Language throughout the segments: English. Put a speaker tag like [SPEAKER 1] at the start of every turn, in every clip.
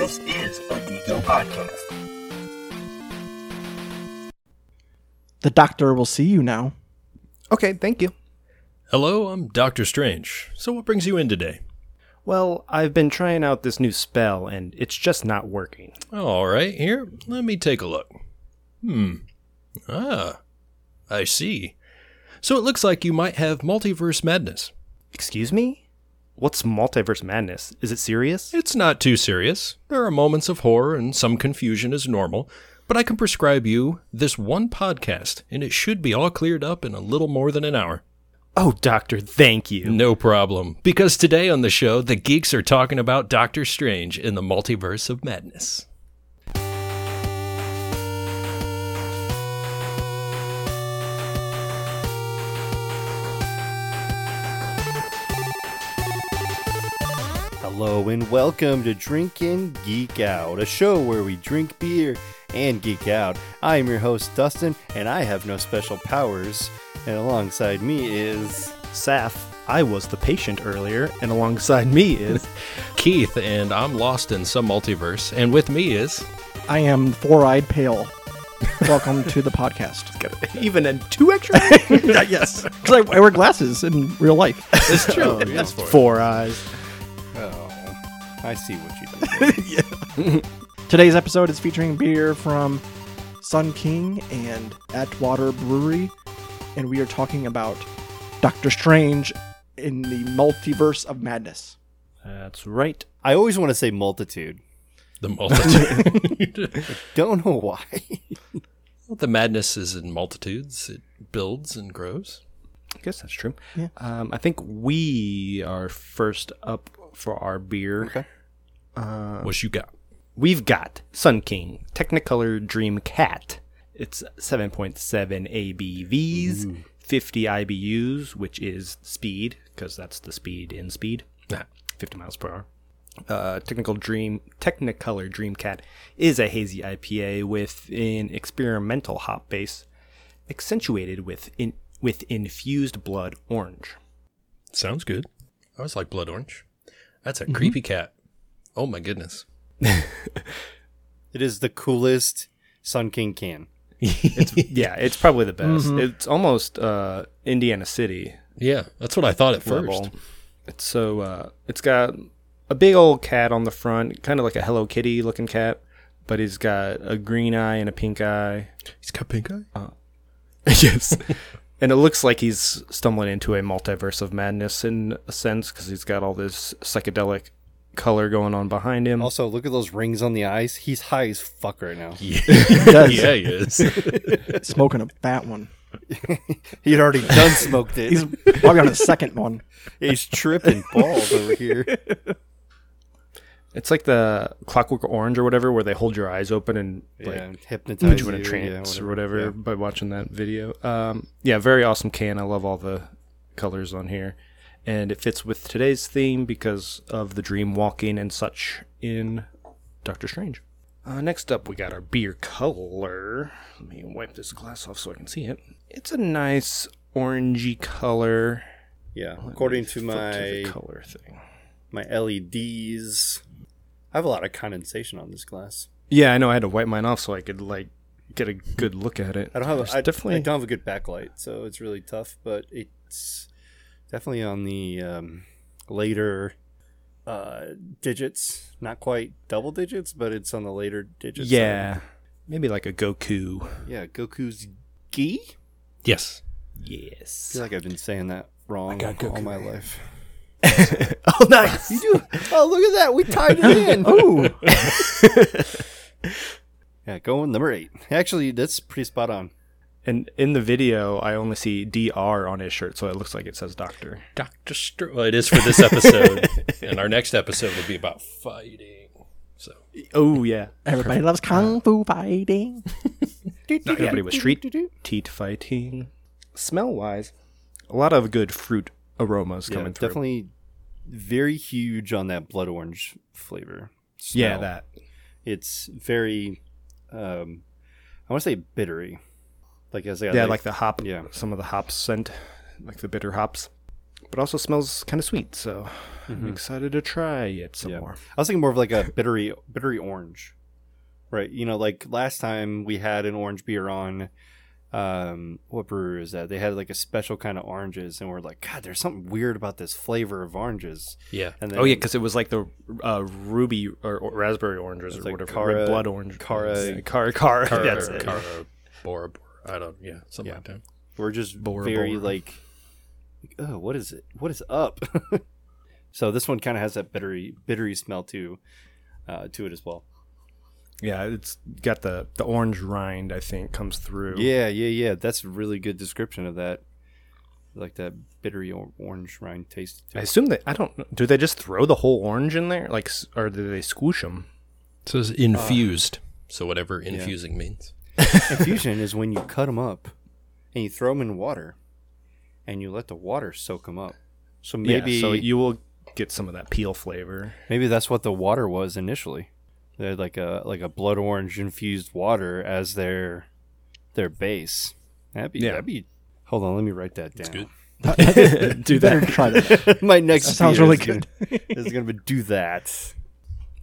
[SPEAKER 1] This is a Geeko podcast.
[SPEAKER 2] The doctor will see you now.
[SPEAKER 3] Okay, thank you.
[SPEAKER 4] Hello, I'm Doctor Strange. So, what brings you in today?
[SPEAKER 3] Well, I've been trying out this new spell and it's just not working.
[SPEAKER 4] All right, here, let me take a look. Hmm. Ah, I see. So, it looks like you might have multiverse madness.
[SPEAKER 3] Excuse me? What's multiverse madness? Is it serious?
[SPEAKER 4] It's not too serious. There are moments of horror and some confusion is normal, but I can prescribe you this one podcast, and it should be all cleared up in a little more than an hour.
[SPEAKER 3] Oh, doctor, thank you.
[SPEAKER 4] No problem. Because today on the show, the geeks are talking about Doctor Strange in the multiverse of madness.
[SPEAKER 5] Hello and welcome to Drink and Geek Out, a show where we drink beer and geek out. I am your host, Dustin, and I have no special powers. And alongside me is.
[SPEAKER 3] Saf, I was the patient earlier, and alongside me is.
[SPEAKER 4] Keith, and I'm lost in some multiverse, and with me is.
[SPEAKER 2] I am four eyed pale. Welcome to the podcast.
[SPEAKER 3] even in two extra?
[SPEAKER 2] yes, because I, I wear glasses in real life.
[SPEAKER 4] It's true.
[SPEAKER 5] Oh,
[SPEAKER 4] yes,
[SPEAKER 5] yeah.
[SPEAKER 3] Four eyes.
[SPEAKER 5] I see what you did.
[SPEAKER 2] Today's episode is featuring beer from Sun King and Atwater Brewery, and we are talking about Doctor Strange in the multiverse of madness.
[SPEAKER 3] That's right.
[SPEAKER 5] I always want to say multitude.
[SPEAKER 4] The multitude.
[SPEAKER 5] Don't know why.
[SPEAKER 4] the madness is in multitudes. It builds and grows.
[SPEAKER 3] I guess that's true.
[SPEAKER 2] Yeah.
[SPEAKER 3] Um, I think we are first up for our beer.
[SPEAKER 5] Okay.
[SPEAKER 4] what you got?
[SPEAKER 3] We've got Sun King Technicolor Dream Cat. It's 7.7 ABVs, 50 IBUs, which is speed, because that's the speed in speed,
[SPEAKER 4] Nah.
[SPEAKER 3] 50 miles per hour. Uh, Technical Dream Technicolor Dream Cat is a hazy IPA with an experimental hop base, accentuated with in, with infused blood orange.
[SPEAKER 4] Sounds good. I always like blood orange. That's a creepy cat. Oh my goodness.
[SPEAKER 5] It is the coolest Sun King can.
[SPEAKER 3] yeah, it's probably the best. It's almost uh, Indiana City
[SPEAKER 4] Yeah, that's what I thought at first.
[SPEAKER 3] It's so uh, it's got a big old cat on the front, kind of like a Hello Kitty looking cat, but he's got a green eye and a pink eye.
[SPEAKER 4] He's got pink eye.
[SPEAKER 3] yes. And it looks like he's stumbling into a multiverse of madness in a sense because he's got all this psychedelic color going on behind him.
[SPEAKER 5] Also, look at those rings on the eyes. He's high as fuck right now.
[SPEAKER 4] Yeah,
[SPEAKER 2] does.
[SPEAKER 4] yeah, he is.
[SPEAKER 2] Smoking a fat one.
[SPEAKER 5] He had already done smoked it.
[SPEAKER 2] He's
[SPEAKER 5] He's,
[SPEAKER 2] probably on his second one.
[SPEAKER 5] He's tripping balls over here.
[SPEAKER 3] It's like the Clockwork Orange or whatever, where they hold your eyes open and like
[SPEAKER 5] yeah, hypnotize
[SPEAKER 3] you in a
[SPEAKER 5] yeah,
[SPEAKER 3] trance or whatever
[SPEAKER 5] Yeah.
[SPEAKER 3] by watching that video. Um, yeah, very awesome can. I love all the colors on here, and it fits with today's theme because of the dream walking and such in Doctor Strange. Uh, next up, we got our beer color. Let me wipe this glass off so I can see it. It's a nice orangey color.
[SPEAKER 5] Yeah, according to my
[SPEAKER 3] color thing.
[SPEAKER 5] my LEDs, I have a lot of condensation on this glass.
[SPEAKER 3] Yeah, I know. I had to wipe mine off so I could like get a good look at it.
[SPEAKER 5] I don't have
[SPEAKER 3] There's
[SPEAKER 5] a, I,
[SPEAKER 3] definitely
[SPEAKER 5] I don't have a good backlight, so it's really tough. But it's definitely on the um, later uh, digits, not quite double digits, but it's on the later digits.
[SPEAKER 3] yeah, maybe like a Goku.
[SPEAKER 5] yeah. Goku's gi.
[SPEAKER 4] yes. Yes.
[SPEAKER 5] I
[SPEAKER 3] Yes.
[SPEAKER 5] feel like I've been saying that wrong
[SPEAKER 3] got
[SPEAKER 5] all
[SPEAKER 3] Goku.
[SPEAKER 5] my life.
[SPEAKER 3] oh, nice.
[SPEAKER 5] You do. oh, look at that. We tied it in.
[SPEAKER 3] Ooh.
[SPEAKER 5] Yeah, going number eight. Actually, that's pretty spot on.
[SPEAKER 3] And in the video, I only see DR on his shirt, so it looks like it says Doctor.
[SPEAKER 4] Doctor Strange. Well, it is for this episode, and our next episode will be about fighting. So
[SPEAKER 3] Oh yeah.
[SPEAKER 2] Everybody loves kung fu fighting.
[SPEAKER 3] Not everybody was street teat fighting. Smell wise, a lot of good fruit aromas
[SPEAKER 5] Yeah,
[SPEAKER 3] coming through.
[SPEAKER 5] definitely very huge on that blood orange flavor.
[SPEAKER 3] Yeah, that.
[SPEAKER 5] It's very, um, I want to say bittery. Like as I
[SPEAKER 3] Yeah, like the hop.
[SPEAKER 5] Yeah.
[SPEAKER 3] Some of the hops scent, like the bitter hops. but also smells kind of sweet. So I'm
[SPEAKER 5] Mhm.
[SPEAKER 3] excited to try it some
[SPEAKER 5] Yeah.
[SPEAKER 3] more.
[SPEAKER 5] I was thinking more of like a bittery, bittery orange, right? You know, like last time we had an orange beer on. Um, what brewery is that? They had like a special kind of oranges, and we're like, God, there's something weird about this flavor of oranges.
[SPEAKER 4] Yeah.
[SPEAKER 5] And then,
[SPEAKER 3] Oh yeah, because it was like the uh, ruby or, or raspberry oranges or
[SPEAKER 5] like
[SPEAKER 3] whatever,
[SPEAKER 5] Cara-
[SPEAKER 3] red blood orange,
[SPEAKER 5] Cara-
[SPEAKER 3] Cara, Cara,
[SPEAKER 4] Cara,
[SPEAKER 3] that's it.
[SPEAKER 4] Cara, Bora, Bora. I don't. Yeah, something
[SPEAKER 5] Yeah.
[SPEAKER 4] like that.
[SPEAKER 5] we're just
[SPEAKER 3] Bora
[SPEAKER 5] very
[SPEAKER 3] Bora.
[SPEAKER 5] like, oh, what is it? What is up? so this one kind of has that bittery, bittery smell too, uh, to it as well.
[SPEAKER 3] Yeah, it's got the the orange rind. I think comes through.
[SPEAKER 5] Yeah, yeah, yeah. That's a really good description of that. Like that bittery or- orange rind taste. to
[SPEAKER 3] I assume that I don't. Do they just throw the whole orange in there, like, s- or do they squish them?
[SPEAKER 4] It says infused. so whatever infusing means.
[SPEAKER 5] Infusion is when you cut them up and you throw them in water, and you let the water soak them up. So maybe
[SPEAKER 3] yeah, so you will get some of that peel flavor.
[SPEAKER 5] maybe that's what the water was initially. They had like a like a blood orange infused water as their their base. That'd be
[SPEAKER 3] Yeah.
[SPEAKER 5] that'd be. Hold on, let me write that down.
[SPEAKER 4] good.
[SPEAKER 2] do better try that.
[SPEAKER 5] My next
[SPEAKER 2] That sounds really
[SPEAKER 5] is gonna- is gonna be do that.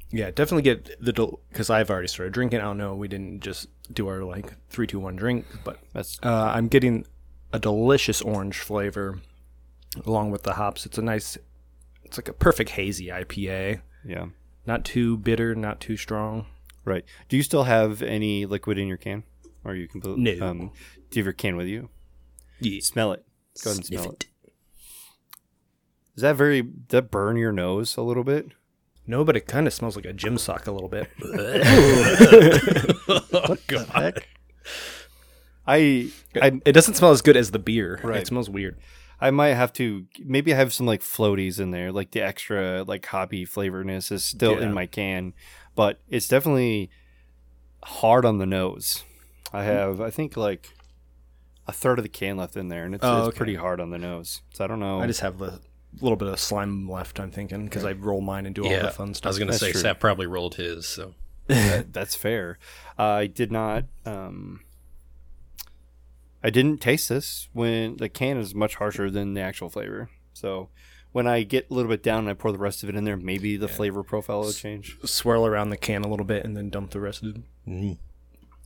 [SPEAKER 3] Yeah, definitely get the because I've already started drinking. I don't know. We didn't just do our like three, two, one drink, but
[SPEAKER 5] That's
[SPEAKER 3] uh, I'm getting a delicious orange flavor along with the hops. It's a nice. It's like a perfect hazy IPA.
[SPEAKER 5] yeah.
[SPEAKER 3] Not too bitter, not too strong.
[SPEAKER 5] Right. Do you still have any liquid in your can? Or are you completely?
[SPEAKER 3] No.
[SPEAKER 5] Um, do you have your can with you?
[SPEAKER 3] Yeah.
[SPEAKER 5] Smell it. Go ahead and smell it. Does that very does that burn your nose a little bit?
[SPEAKER 3] No, but it kind of smells like a gym sock a little bit.
[SPEAKER 4] oh God.
[SPEAKER 5] I I
[SPEAKER 3] it doesn't smell as good as the beer.
[SPEAKER 5] Right.
[SPEAKER 3] It smells weird.
[SPEAKER 5] I might have to maybe I have some like floaties in there, like the extra like hoppy flavorness is still
[SPEAKER 3] Yeah.
[SPEAKER 5] in my can, but it's definitely hard on the nose. I have I think like a third of the can left in there, and it's,
[SPEAKER 3] Oh,
[SPEAKER 5] it's
[SPEAKER 3] okay.
[SPEAKER 5] pretty hard on the nose. So I don't know.
[SPEAKER 3] I just have the little bit of slime left. I'm thinking because I roll mine and do all
[SPEAKER 4] Yeah,
[SPEAKER 3] the fun stuff.
[SPEAKER 4] I was gonna
[SPEAKER 5] That's
[SPEAKER 4] say
[SPEAKER 5] true.
[SPEAKER 4] Sap probably rolled his. So
[SPEAKER 5] that, that's fair. I did not. Um, I didn't taste this when the can is much harsher than the actual flavor. So when I get a little bit down and I pour the rest of it in there, maybe the flavor profile will change.
[SPEAKER 3] swirl around the can a little bit and then dump the rest of it.
[SPEAKER 4] mm.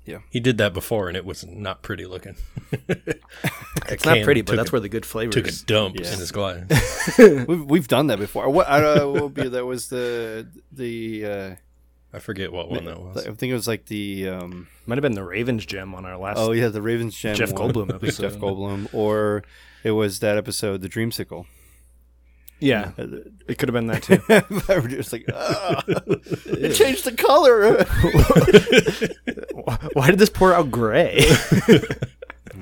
[SPEAKER 5] Yeah.
[SPEAKER 4] he did that before, and it was not pretty looking.
[SPEAKER 3] It's not pretty, but that's where the good flavor is.
[SPEAKER 4] took a dump
[SPEAKER 5] Yeah.
[SPEAKER 4] in his glass.
[SPEAKER 5] we've, we've done that before. What, uh, what beer that was the the uh,
[SPEAKER 4] I forget what one that was.
[SPEAKER 5] I think it was like the um,
[SPEAKER 3] Might have been the Ravens gem on our last.
[SPEAKER 5] oh yeah the Ravens Gem
[SPEAKER 3] Jeff
[SPEAKER 5] one.
[SPEAKER 3] Goldblum episode.
[SPEAKER 5] Jeff Goldblum or it was that episode the Dreamsicle.
[SPEAKER 3] yeah,
[SPEAKER 5] Uh,
[SPEAKER 3] it could have been that too.
[SPEAKER 5] I was just like, "Ah, it changed the color.
[SPEAKER 3] Why did this pour out gray?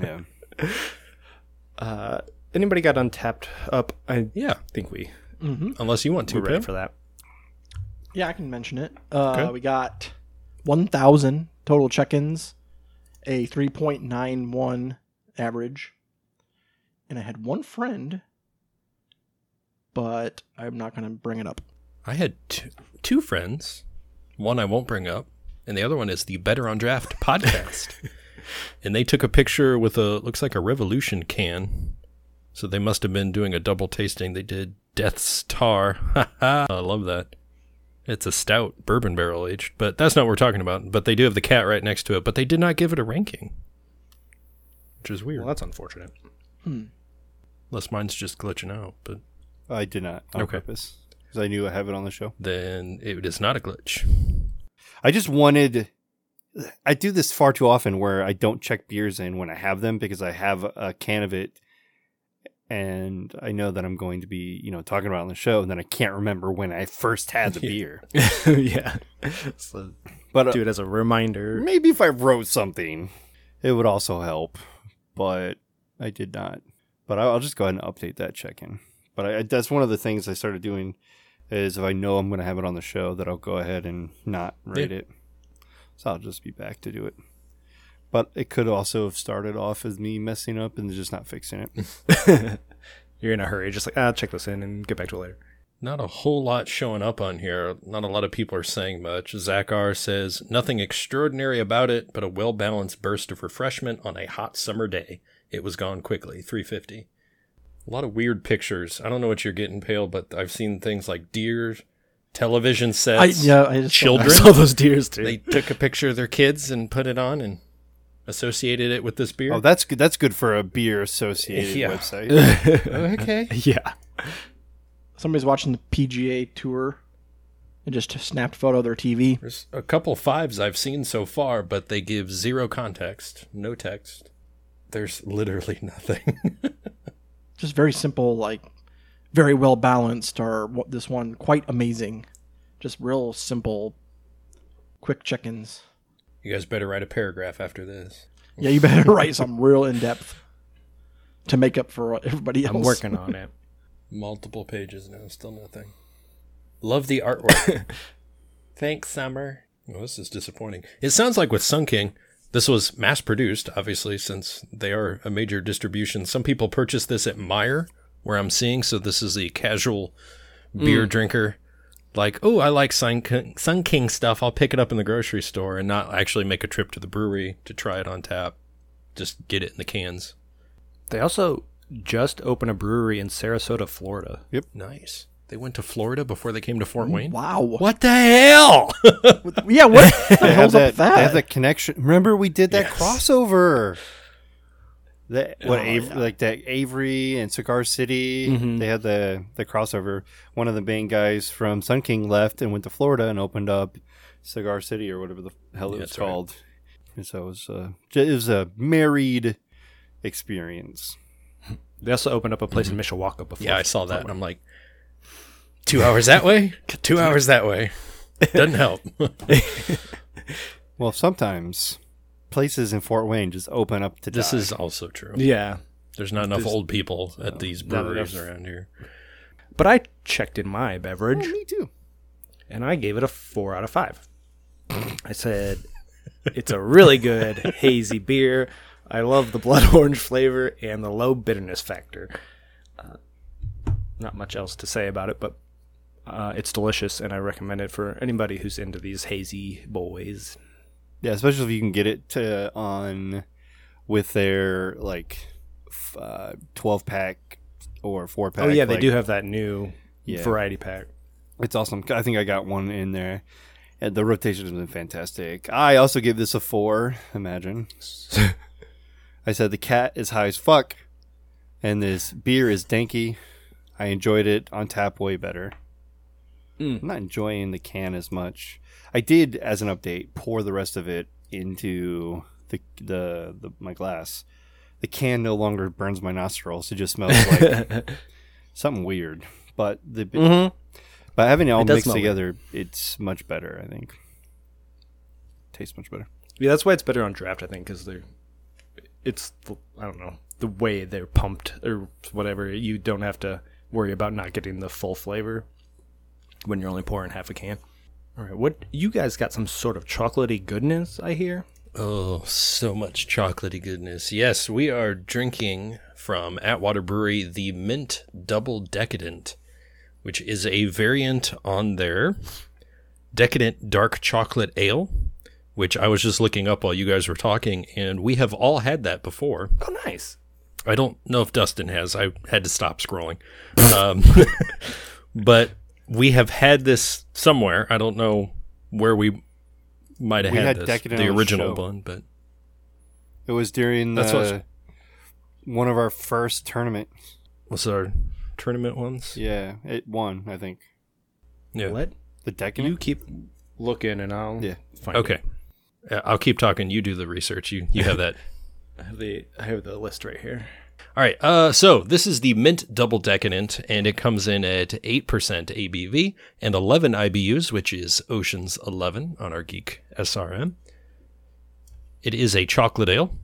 [SPEAKER 5] yeah.
[SPEAKER 3] uh, anybody got Untappd up? I
[SPEAKER 4] Yeah, I
[SPEAKER 3] think we Mm-hmm.
[SPEAKER 4] unless you want to,
[SPEAKER 3] we're ready for that.
[SPEAKER 2] Yeah, I can mention it. Uh,
[SPEAKER 4] Okay.
[SPEAKER 2] We got 1,000 total check-ins, a 3.91 average, and I had one friend, but I'm not going to bring it up.
[SPEAKER 4] I had two, two friends. One I won't bring up, and the other one is the Better on Draft podcast. and they took a picture with a looks like a Revolution can. So they must have been doing a double tasting. They did Deth's Tar. I love that. It's a stout bourbon barrel aged, but that's not what we're talking about. But they do have the cat right next to it, but they did not give it a ranking, which is weird.
[SPEAKER 3] Well, that's unfortunate. Hmm.
[SPEAKER 4] Unless mine's just glitching out, but
[SPEAKER 5] I did not on
[SPEAKER 4] Okay.
[SPEAKER 5] purpose because I knew I have it on the show.
[SPEAKER 4] then it is not a glitch.
[SPEAKER 5] I just wanted. I do this far too often where I don't check beers in when I have them because I have a can of it and I know that I'm going to be, you know, talking about it on the show and then I can't remember when I first had the beer.
[SPEAKER 3] yeah, so
[SPEAKER 5] But uh,
[SPEAKER 3] do it as a reminder.
[SPEAKER 5] maybe if I wrote something, it would also help. But I did not. But I'll just go ahead and update that check in. But I, that's one of the things I started doing is if I know I'm going to have it on the show, that I'll go ahead and not rate it. So I'll just be back to do it. But it could also have started off as me messing up and just not fixing it.
[SPEAKER 3] You're in a hurry, just like ah, check this in and get back to it later.
[SPEAKER 4] Not a whole lot showing up on here. Not a lot of people are saying much. Zach R says, nothing extraordinary about it, but a well balanced burst of refreshment on a hot summer day. It was gone quickly. 350. A lot of weird pictures. I don't know what you're getting, Pale, but I've seen things like deer, television sets,
[SPEAKER 2] I,
[SPEAKER 4] sets.
[SPEAKER 2] yeah, I just
[SPEAKER 4] children.
[SPEAKER 3] I saw those deers too.
[SPEAKER 4] They took a picture of their kids and put it on and associated it with this beer.
[SPEAKER 5] Oh, that's good. That's good for a beer associated
[SPEAKER 4] Yeah.
[SPEAKER 5] website.
[SPEAKER 4] okay.
[SPEAKER 3] yeah.
[SPEAKER 2] Somebody's watching the PGA tour and just snapped a photo of their TV.
[SPEAKER 4] There's a couple fives I've seen so far, but they give zero context, no text. There's literally nothing.
[SPEAKER 2] Just very simple, like very well balanced. Or what this one quite amazing. Just real simple, quick check-ins.
[SPEAKER 4] You guys better write a paragraph after this.
[SPEAKER 2] Yeah, you better write something real in depth to make up for everybody else.
[SPEAKER 3] I'm working on it.
[SPEAKER 4] Multiple pages now, still nothing. Love the artwork. Thanks, Summer. Well, this is disappointing. It sounds like with Sun King, this was mass produced, obviously, since they are a major distribution. Some people purchase this at Meijer, where I'm seeing, so this is the casual beer mm. drinker. Like, oh, I like Sun King, Sun King stuff. I'll pick it up in the grocery store and not actually make a trip to the brewery to try it on tap. Just get it in the cans.
[SPEAKER 3] They also just opened a brewery in Sarasota, Florida. Yep.
[SPEAKER 4] Nice. They went to Florida before they came to Fort Wayne.
[SPEAKER 2] Wow.
[SPEAKER 4] What the hell?
[SPEAKER 2] Yeah, what the
[SPEAKER 5] They have
[SPEAKER 2] hell's up
[SPEAKER 5] that,
[SPEAKER 2] with that?
[SPEAKER 5] They have that connection. Remember, we did that
[SPEAKER 4] Yes.
[SPEAKER 5] crossover. That what
[SPEAKER 2] Oh,
[SPEAKER 5] Av-
[SPEAKER 2] yeah.
[SPEAKER 5] like that Avery and Cigar City.
[SPEAKER 3] Mhm.
[SPEAKER 5] They had the the crossover. One of the main guys from Sun King left and went to Florida and opened up Cigar City or whatever the hell it
[SPEAKER 4] Yeah,
[SPEAKER 5] was
[SPEAKER 4] that's right.
[SPEAKER 5] called. And so it was uh, it was a married experience.
[SPEAKER 3] They also opened up a place in Mishawaka before.
[SPEAKER 4] yeah, I saw that, and I'm like, two hours that way, two hours that way. Doesn't help.
[SPEAKER 5] Well, sometimes places in Fort Wayne just open up to
[SPEAKER 4] this
[SPEAKER 5] die.
[SPEAKER 4] is also true.
[SPEAKER 3] Yeah.
[SPEAKER 4] There's not enough
[SPEAKER 3] There's-
[SPEAKER 4] old people at these
[SPEAKER 3] not
[SPEAKER 4] breweries
[SPEAKER 3] enough.
[SPEAKER 4] around here.
[SPEAKER 3] But I checked in my
[SPEAKER 5] Oh,
[SPEAKER 3] beverage
[SPEAKER 5] me too.
[SPEAKER 3] and I gave it a four out of five. I said it's a really good hazy beer. I love the blood orange flavor and the low bitterness factor. Uh, not much else to say about it, but uh, it's delicious, and I recommend it for anybody who's into these hazy boys.
[SPEAKER 5] Yeah, especially if you can get it to on with their like f- uh, twelve pack or four pack.
[SPEAKER 3] oh yeah, they do have that new
[SPEAKER 5] Yeah.
[SPEAKER 3] variety pack.
[SPEAKER 5] It's awesome. I think I got one in there. And the rotation has been fantastic. I also give this a four. Imagine. I said the cat is high as fuck, and this beer is danky. I enjoyed it on tap way better.
[SPEAKER 3] Mm.
[SPEAKER 5] I'm not enjoying the can as much. I did, as an update, pour the rest of it into the the, the my glass. The can no longer burns my nostrils. It just smells like something weird. But the
[SPEAKER 3] Mhm.
[SPEAKER 5] by having it all
[SPEAKER 3] It
[SPEAKER 5] mixed
[SPEAKER 3] smell weird.
[SPEAKER 5] together, it's much better. I think. Tastes much better.
[SPEAKER 3] Yeah, that's why it's better on draft, I think, because they're it's I don't know the way they're pumped or whatever. You don't have to worry about not getting the full flavor when you're only pouring half a can. All right, what you guys got some sort of chocolatey goodness? I hear.
[SPEAKER 4] Oh, so much chocolatey goodness. Yes, we are drinking from Atwater Brewery the Mint Double Decadent, which is a variant on their Decadent Dark Chocolate Ale, which I was just looking up while you guys were talking, and we have all had that before.
[SPEAKER 3] Oh, nice.
[SPEAKER 4] I don't know if Dustin has. I had to stop scrolling. Um, but we have had this somewhere. I don't know where we might have
[SPEAKER 5] We
[SPEAKER 4] had,
[SPEAKER 5] had
[SPEAKER 4] this,
[SPEAKER 5] Decadent
[SPEAKER 4] the
[SPEAKER 5] on the
[SPEAKER 4] original
[SPEAKER 5] show.
[SPEAKER 4] one, but
[SPEAKER 5] It was during
[SPEAKER 4] That's
[SPEAKER 5] the,
[SPEAKER 4] what's-
[SPEAKER 5] one of our first tournaments.
[SPEAKER 4] what's our tournament ones?
[SPEAKER 5] Yeah, it won. I think
[SPEAKER 4] Yeah.
[SPEAKER 3] Let
[SPEAKER 5] the decadent.
[SPEAKER 3] you keep looking, and I'll
[SPEAKER 5] Yeah.
[SPEAKER 3] find
[SPEAKER 4] Okay.
[SPEAKER 3] it.
[SPEAKER 4] Uh, I'll keep talking. You do the research. You you have that.
[SPEAKER 3] I have the I have the list right here.
[SPEAKER 4] All right. Uh, so this is the Mint Double Decadent, and it comes in at 8% ABV and 11 IBUs, which is Ocean's 11 on our Geek SRM. It is a chocolate ale,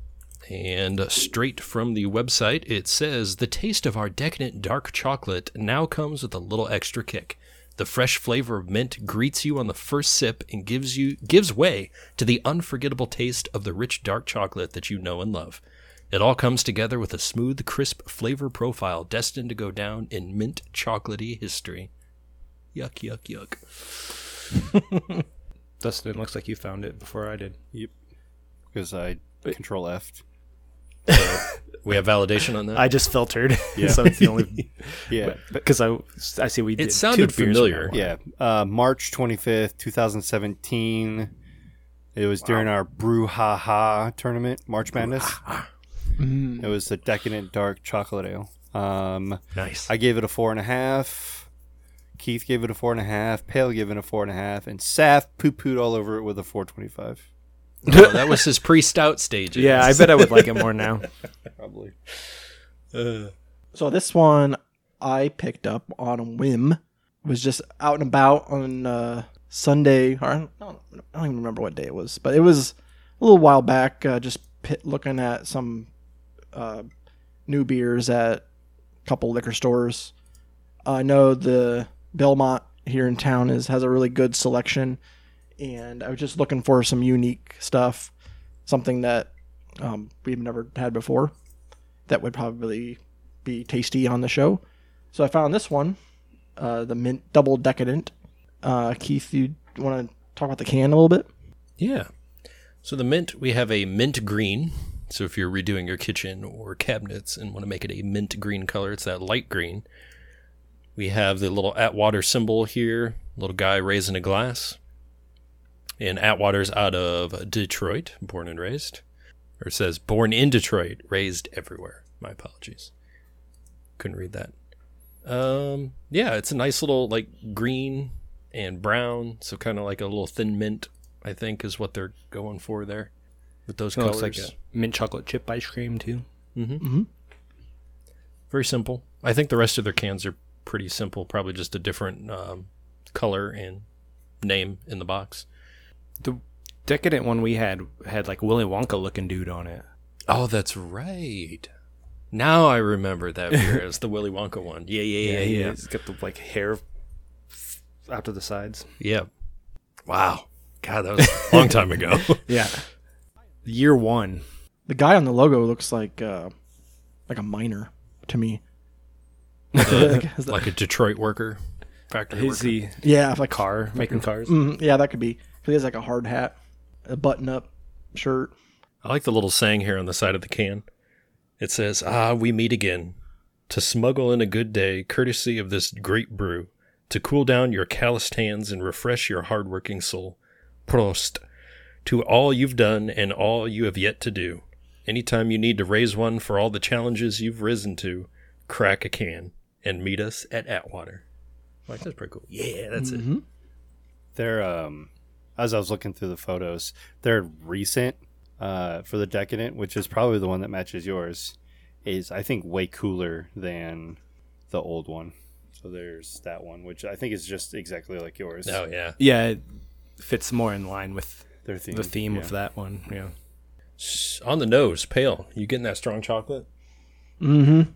[SPEAKER 4] and straight from the website, it says the taste of our decadent dark chocolate now comes with a little extra kick. The fresh flavor of mint greets you on the first sip and gives you gives way to the unforgettable taste of the rich dark chocolate that you know and love. It all comes together with a smooth, crisp flavor profile destined to go down in mint chocolatey history. Yuck, yuck, yuck.
[SPEAKER 3] Dustin, looks like you found it before I did. Yep.
[SPEAKER 5] Because I control F.
[SPEAKER 4] We have validation on that.
[SPEAKER 3] I just filtered,
[SPEAKER 5] Yeah.
[SPEAKER 3] so it's the only
[SPEAKER 5] Yeah.
[SPEAKER 3] because I I see we did
[SPEAKER 4] it sounded
[SPEAKER 3] two
[SPEAKER 4] familiar.
[SPEAKER 3] from
[SPEAKER 5] Yeah. Uh, March 25th, 2017. It was during our Brew Ha Ha tournament, March Madness.
[SPEAKER 2] Mm.
[SPEAKER 5] It was the Decadent Dark Chocolate Ale. Um,
[SPEAKER 4] nice.
[SPEAKER 5] I gave it a four and a half. Keith gave it a four and a half. Pale gave it a four and a half. And Saf poo pooed all over it with a 425.
[SPEAKER 4] Oh, that was his pre-stout
[SPEAKER 3] stage. Yeah, I bet I would like it more now.
[SPEAKER 5] Probably.
[SPEAKER 4] Uh,
[SPEAKER 2] So this one I picked up on a whim. Was just out and about on uh, Sunday, or I don't, I don't even remember what day it was, but it was a little while back. Uh, just pit, looking at some uh, new beers at a couple liquor stores. I know the Belmont here in town is has a really good selection, and I was just looking for some unique stuff, something that um, we've never had before that would probably be tasty on the show. So I found this one, uh, the mint double decadent. Uh, Keith, you want to talk about the can a little bit?
[SPEAKER 4] yeah. So the mint, we have a mint green. So if you're redoing your kitchen or cabinets and want to make it a mint green color, it's that light green. We have the little Atwater symbol here, little guy raising a glass. And Atwater's out of Detroit, born and raised. Or says born in Detroit, raised everywhere. My apologies. Couldn't read that. Um, yeah, it's a nice little like green and brown, so kind of like a little thin mint. I think is what they're going for there with those
[SPEAKER 3] It looks
[SPEAKER 4] colors.
[SPEAKER 3] like a mint chocolate chip ice cream too. Mhm. Mhm.
[SPEAKER 4] Very simple. I think the rest of their cans are pretty simple. Probably just a different um, color and name in the box.
[SPEAKER 3] The decadent one we had had like Willy Wonka looking dude on it.
[SPEAKER 4] Oh, that's right. Now I remember that beer as the Willy Wonka one. Yeah, yeah, yeah, yeah.
[SPEAKER 3] He's got the like hair out to the sides.
[SPEAKER 4] Yeah. Wow. God, that was a long time ago.
[SPEAKER 3] Yeah. Year one.
[SPEAKER 2] The guy on the logo looks like uh, like a miner to me. Like, that-
[SPEAKER 4] like a Detroit worker, factory
[SPEAKER 3] Is
[SPEAKER 4] worker.
[SPEAKER 3] he
[SPEAKER 2] yeah, like
[SPEAKER 3] car making cars?
[SPEAKER 2] mm, yeah, that could be. he has like a hard hat, a button-up shirt.
[SPEAKER 4] I like the little saying here on the side of the can. It says, Ah, we meet again. To smuggle in a good day, courtesy of this great brew. To cool down your calloused hands and refresh your hard-working soul. Prost. To all you've done and all you have yet to do. Anytime you need to raise one for all the challenges you've risen to, crack a can and meet us at Atwater. Like, that's pretty cool. Yeah, that's it.
[SPEAKER 5] They're um as I was looking through the photos, they're recent uh for the Decadent, which is probably the one that matches yours, is I think way cooler than the old one. So there's that one, which I think is just exactly like yours.
[SPEAKER 4] Oh, yeah.
[SPEAKER 3] Yeah, it fits more in line with
[SPEAKER 5] Their theme.
[SPEAKER 3] the theme
[SPEAKER 5] yeah.
[SPEAKER 3] of that one. Yeah.
[SPEAKER 4] On the nose, pale. You getting that strong chocolate?
[SPEAKER 2] Mm-hmm.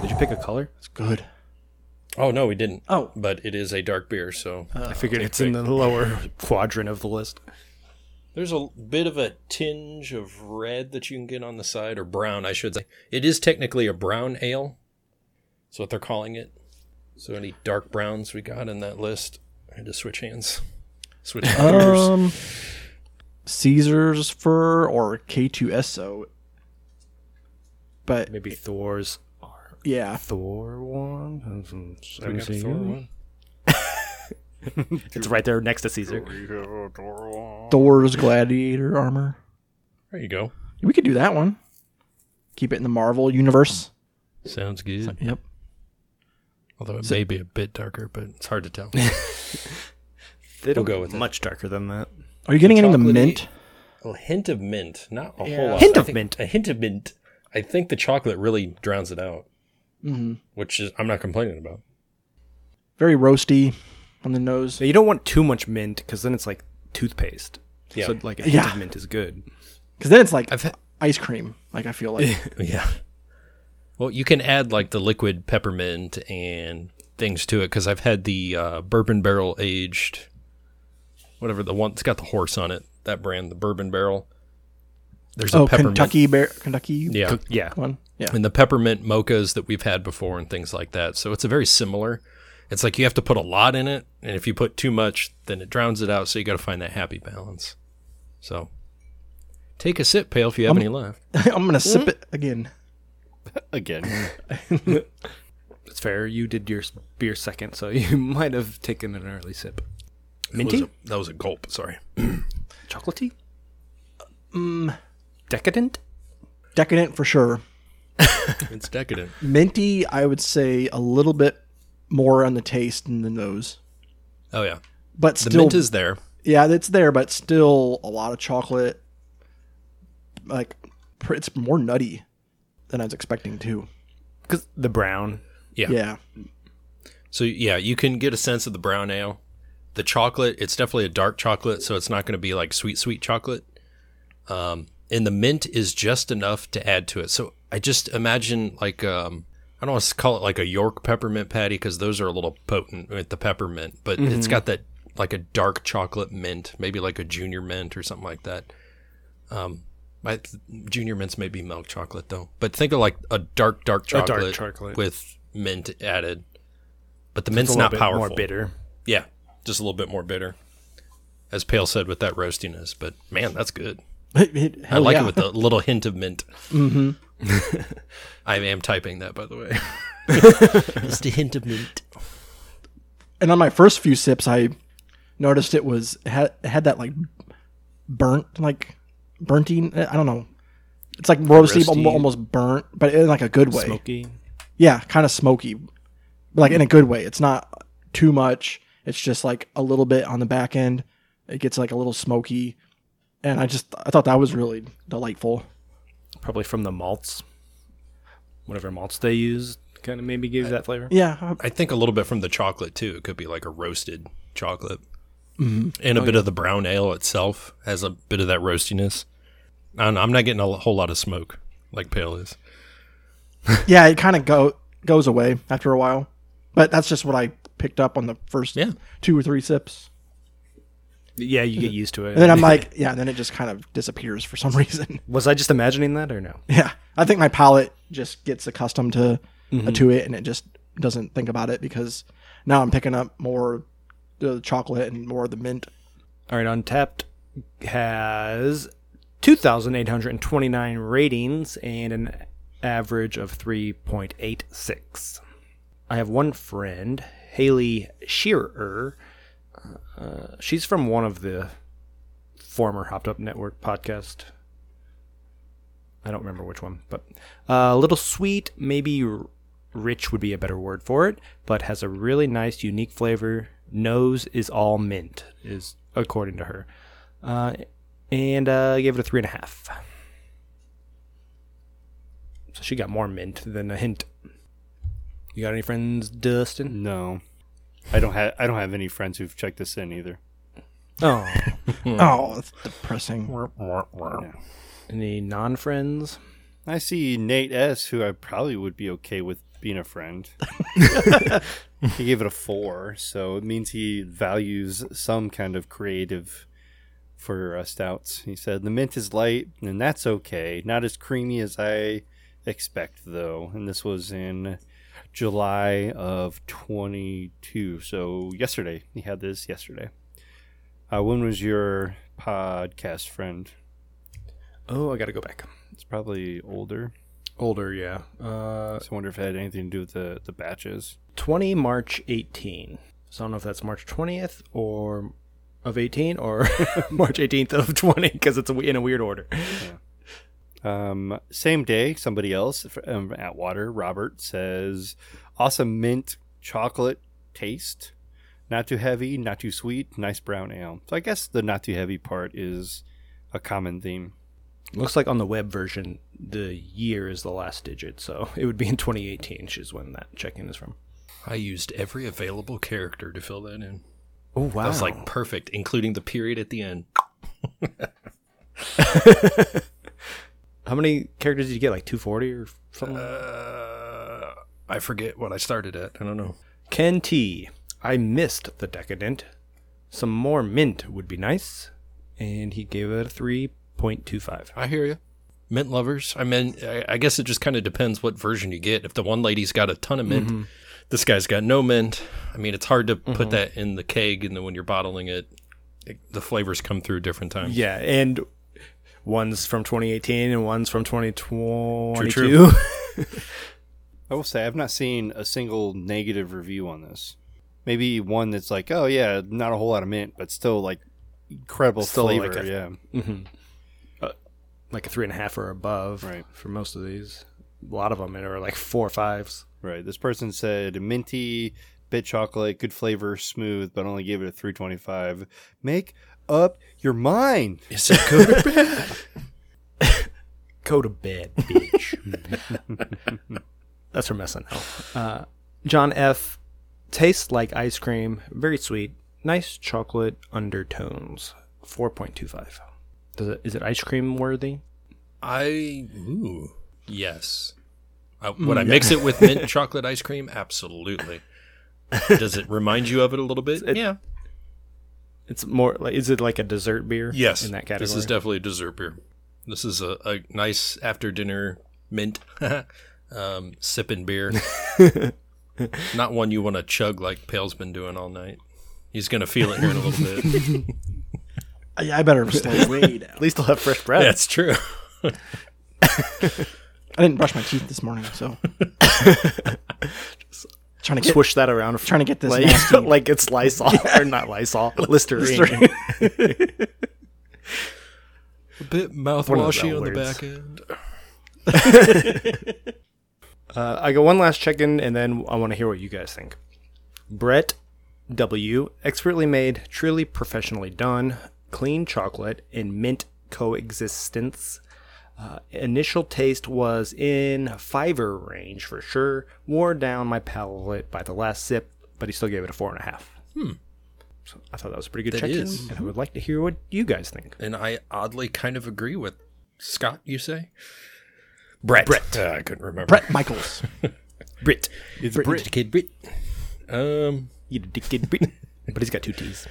[SPEAKER 3] Did you pick a color?
[SPEAKER 2] It's good.
[SPEAKER 4] Oh, no, we didn't.
[SPEAKER 2] Oh,
[SPEAKER 4] but it is a dark beer, so
[SPEAKER 3] I figured it's in the lower quadrant of the list.
[SPEAKER 4] there's a bit of a tinge of red that you can get on the side, or brown, I should say. It is technically a brown ale. That's what they're calling it. So any dark browns we got in that list, I had to switch hands. Switch beers.
[SPEAKER 2] um, Caesar's fur or K2SO. But
[SPEAKER 3] Maybe Thor's
[SPEAKER 2] yeah,
[SPEAKER 3] Thor one.
[SPEAKER 4] We got the Thor one.
[SPEAKER 3] It's right there next to Caesar.
[SPEAKER 2] Thor's gladiator armor.
[SPEAKER 4] There you go.
[SPEAKER 2] We could do that one. Keep it in the Marvel universe.
[SPEAKER 4] Sounds good.
[SPEAKER 2] Yep.
[SPEAKER 4] Although it may be a bit darker, but it's hard to tell.
[SPEAKER 3] They don't
[SPEAKER 4] go
[SPEAKER 3] go
[SPEAKER 4] with it.
[SPEAKER 3] much darker than that.
[SPEAKER 2] Are you getting any of the mint?
[SPEAKER 4] a hint of mint, not a
[SPEAKER 3] Yeah.
[SPEAKER 4] whole lot.
[SPEAKER 3] Hint of mint.
[SPEAKER 4] A hint of mint. I think the chocolate really drowns it out,
[SPEAKER 2] Mm-hmm.
[SPEAKER 4] which is I'm not complaining about.
[SPEAKER 2] Very roasty on the nose.
[SPEAKER 3] So you don't want too much mint because then it's like toothpaste.
[SPEAKER 4] Yeah.
[SPEAKER 3] So like a hint
[SPEAKER 2] Yeah.
[SPEAKER 3] of mint is good.
[SPEAKER 2] Because then it's like
[SPEAKER 4] I've had,
[SPEAKER 2] ice cream. Like I feel like.
[SPEAKER 4] yeah. Well, you can add like the liquid peppermint and things to it because I've had the uh, bourbon barrel aged, whatever the one. It's got the horse on it. That brand, the bourbon barrel. There's a
[SPEAKER 2] oh,
[SPEAKER 4] peppermint.
[SPEAKER 2] Kentucky bear, Kentucky
[SPEAKER 4] Yeah.
[SPEAKER 3] Cook- yeah.
[SPEAKER 2] one. Yeah.
[SPEAKER 4] and the peppermint mochas that we've had before and things like that. So it's a very similar. It's like you have to put a lot in it, and if you put too much, then it drowns it out. So you got to find that happy balance. So take a sip, Pale, if you have
[SPEAKER 2] Um,
[SPEAKER 4] any left.
[SPEAKER 2] I'm gonna sip it again.
[SPEAKER 5] Again.
[SPEAKER 3] It's fair. You did your beer second, so you might have taken an early sip.
[SPEAKER 4] That was
[SPEAKER 3] Minty?
[SPEAKER 4] a- that was a gulp. Sorry.
[SPEAKER 3] Chocolatey? Mm. Decadent?
[SPEAKER 2] Decadent for sure.
[SPEAKER 4] It's decadent.
[SPEAKER 2] Minty, I would say a little bit more on the taste than the nose,
[SPEAKER 4] Oh yeah,
[SPEAKER 2] but
[SPEAKER 4] the
[SPEAKER 2] still,
[SPEAKER 4] mint is there.
[SPEAKER 2] yeah, it's there, but still a lot of chocolate. Like, it's more nutty than I was expecting too.
[SPEAKER 3] Because the brown.
[SPEAKER 4] Yeah.
[SPEAKER 2] Yeah,
[SPEAKER 4] So yeah, you can get a sense of the brown ale. The chocolate, it's definitely a dark chocolate, so it's not going to be like sweet, sweet chocolate. Um, and the mint is just enough to add to it. So I just imagine like um, I don't want to call it like a York peppermint patty because those are a little potent with the peppermint, but it's got that like a dark chocolate mint, maybe like a junior mint or something like that. Um, I, junior mints may be milk chocolate though, but think of like a dark, dark
[SPEAKER 3] dark
[SPEAKER 4] chocolate,
[SPEAKER 3] chocolate.
[SPEAKER 4] with mint added. But the
[SPEAKER 3] It's
[SPEAKER 4] mint's not powerful.
[SPEAKER 3] more bitter.
[SPEAKER 4] Yeah, just a little bit more bitter. As Pale said with that roastiness, but man, that's good. I like
[SPEAKER 2] yeah.
[SPEAKER 4] it with a little hint of mint. Mm-hmm. I am typing that, by the way. just a hint of mint.
[SPEAKER 2] and on my first few sips, I noticed it was had had that like burnt, like burnting. I don't know. It's like roasty,
[SPEAKER 3] Roasty.
[SPEAKER 2] almost burnt, but in like a good way.
[SPEAKER 3] Smoky.
[SPEAKER 2] Yeah, kind of smoky, like in a good way. It's not too much. It's just like a little bit on the back end. It gets like a little smoky, and I just I thought that was really delightful.
[SPEAKER 3] Probably from the malts. Whatever malts they use kind of maybe gives that flavor.
[SPEAKER 2] Yeah,
[SPEAKER 4] I think a little bit from the chocolate too. It could be like a roasted chocolate. Mm-hmm. And a oh, bit of the brown ale itself has a bit of that roastiness. I don't know, I'm not getting a whole lot of smoke like Pale is.
[SPEAKER 2] yeah. It kind of go goes away after a while, but that's just what I picked up on the first
[SPEAKER 4] Yeah.
[SPEAKER 2] two or three sips.
[SPEAKER 3] Yeah, you get used to it.
[SPEAKER 2] And then I'm like, yeah, then it just kind of disappears for some reason.
[SPEAKER 3] was I just imagining that or no?
[SPEAKER 2] Yeah, I think my palate just gets accustomed to mm-hmm. to it, and it just doesn't think about it because now I'm picking up more the chocolate and more of the mint.
[SPEAKER 3] All right, Untappd has 2,829 ratings and an average of 3.86. I have one friend, Haley Shearer. Uh, she's from one of the former Hopped Up Network podcast. I don't remember which one, but uh, a little sweet, maybe rich would be a better word for it, but has a really nice, unique flavor. Nose is all mint, is according to her, uh, and uh, gave it a three and a half. So she got more mint than a hint. You got any friends, Dustin?
[SPEAKER 5] No. I don't have I don't have any friends who've checked this in either.
[SPEAKER 3] Oh,
[SPEAKER 2] Oh, that's depressing.
[SPEAKER 5] Yeah.
[SPEAKER 3] any non-friends?
[SPEAKER 5] I see Nate S, who I probably would be okay with being a friend. he gave it a four, so it means he values some kind of creative for uh, stouts. He said the mint is light, and that's okay. Not as creamy as I expect, though. And this was in July of 22, so yesterday. He had this yesterday. Uh, when was your podcast friend?
[SPEAKER 3] Oh, I got to go back.
[SPEAKER 5] It's probably older.
[SPEAKER 3] Older, yeah. Uh,
[SPEAKER 5] So I wonder if it had anything to do with the, the batches.
[SPEAKER 3] 20 March 18. So I don't know if that's March 20th or of 18 or March 18th of 20 because it's a, in a weird order.
[SPEAKER 5] Um, same day, somebody else um, at Water, Robert, says, awesome mint chocolate taste. Not too heavy, not too sweet, nice brown ale. So I guess the not too heavy part is a common theme.
[SPEAKER 3] Looks like on the web version, the year is the last digit. So it would be in 2018, which is when that check-in is from.
[SPEAKER 4] I used every available character to fill that in.
[SPEAKER 3] Oh, wow.
[SPEAKER 4] That was like perfect, including the period at the end.
[SPEAKER 3] How many characters did you get? Like 240 or something?
[SPEAKER 4] Uh, I forget what I started at. I don't know.
[SPEAKER 3] Ken T. I missed the Decadent. Some more mint would be nice. And he gave it a 3.25.
[SPEAKER 4] I hear you. Mint lovers. I mean, I, I guess it just kind of depends what version you get. If the one lady's got a ton of mint, this guy's got no mint. I mean, it's hard to put that in the keg, and then when you're bottling it, it the flavors come through different times.
[SPEAKER 3] Yeah, and one's from 2018 and one's from 2022.
[SPEAKER 4] True, true.
[SPEAKER 5] I will say I've not seen a single negative review on this. Maybe one that's like, oh yeah, not a whole lot of mint, but still like incredible
[SPEAKER 3] Still
[SPEAKER 5] flavor.
[SPEAKER 3] like a-
[SPEAKER 5] yeah,
[SPEAKER 3] Mm-hmm. Uh, like a three and a half or above
[SPEAKER 5] Right.
[SPEAKER 3] for most of these. A lot of them are like four or fives.
[SPEAKER 5] right. This person said minty, bit chocolate, good flavor, smooth, but only gave it a three twenty five. Make up your mind.
[SPEAKER 4] Is it good or bad?
[SPEAKER 3] Go to bed, bitch. That's from SNL. Uh, John F. Tastes like ice cream, very sweet, nice chocolate undertones. Four point two five. Does it is it ice cream worthy?
[SPEAKER 4] I ooh yes. I, would I mix it with mint chocolate ice cream? Absolutely. Does it remind you of it a little bit?
[SPEAKER 3] It-
[SPEAKER 4] yeah.
[SPEAKER 3] It's more like is it like a dessert beer?
[SPEAKER 4] Yes.
[SPEAKER 3] in that category.
[SPEAKER 4] This is definitely a dessert beer. This is a, a nice after dinner mint um, sipping beer. Not one you want to chug like Pale's been doing all night. He's gonna feel it here in a little bit.
[SPEAKER 2] I, I better slow way down.
[SPEAKER 3] At least I'll have fresh breath.
[SPEAKER 4] That's true.
[SPEAKER 2] I didn't brush my teeth this morning, so trying to get
[SPEAKER 3] Swish that around.
[SPEAKER 2] trying to get this
[SPEAKER 3] like,
[SPEAKER 2] nasty.
[SPEAKER 3] like it's Lysol or not Lysol, Listerine.
[SPEAKER 4] A bit
[SPEAKER 3] One of those
[SPEAKER 4] mouthwashy
[SPEAKER 3] L
[SPEAKER 4] on the back end.
[SPEAKER 3] Uh, I got one last check in, and then I want to hear what you guys think. Brett W. Expertly made, truly professionally done, clean chocolate in mint coexistence. Uh, initial taste was in fiver range for sure. Wore down my palate by the last sip, but he still gave it a four and a half. Hmm. So I thought that was a pretty good
[SPEAKER 4] That
[SPEAKER 3] check in, and I would like to hear what you guys think.
[SPEAKER 4] And I oddly kind of agree with Scott, you say? Brett. Brett. Uh, I couldn't remember.
[SPEAKER 2] Bret Michaels.
[SPEAKER 3] Brit.
[SPEAKER 4] It's Brit. Kid Brit. Um,
[SPEAKER 3] You kid Brit. But he's got two T's.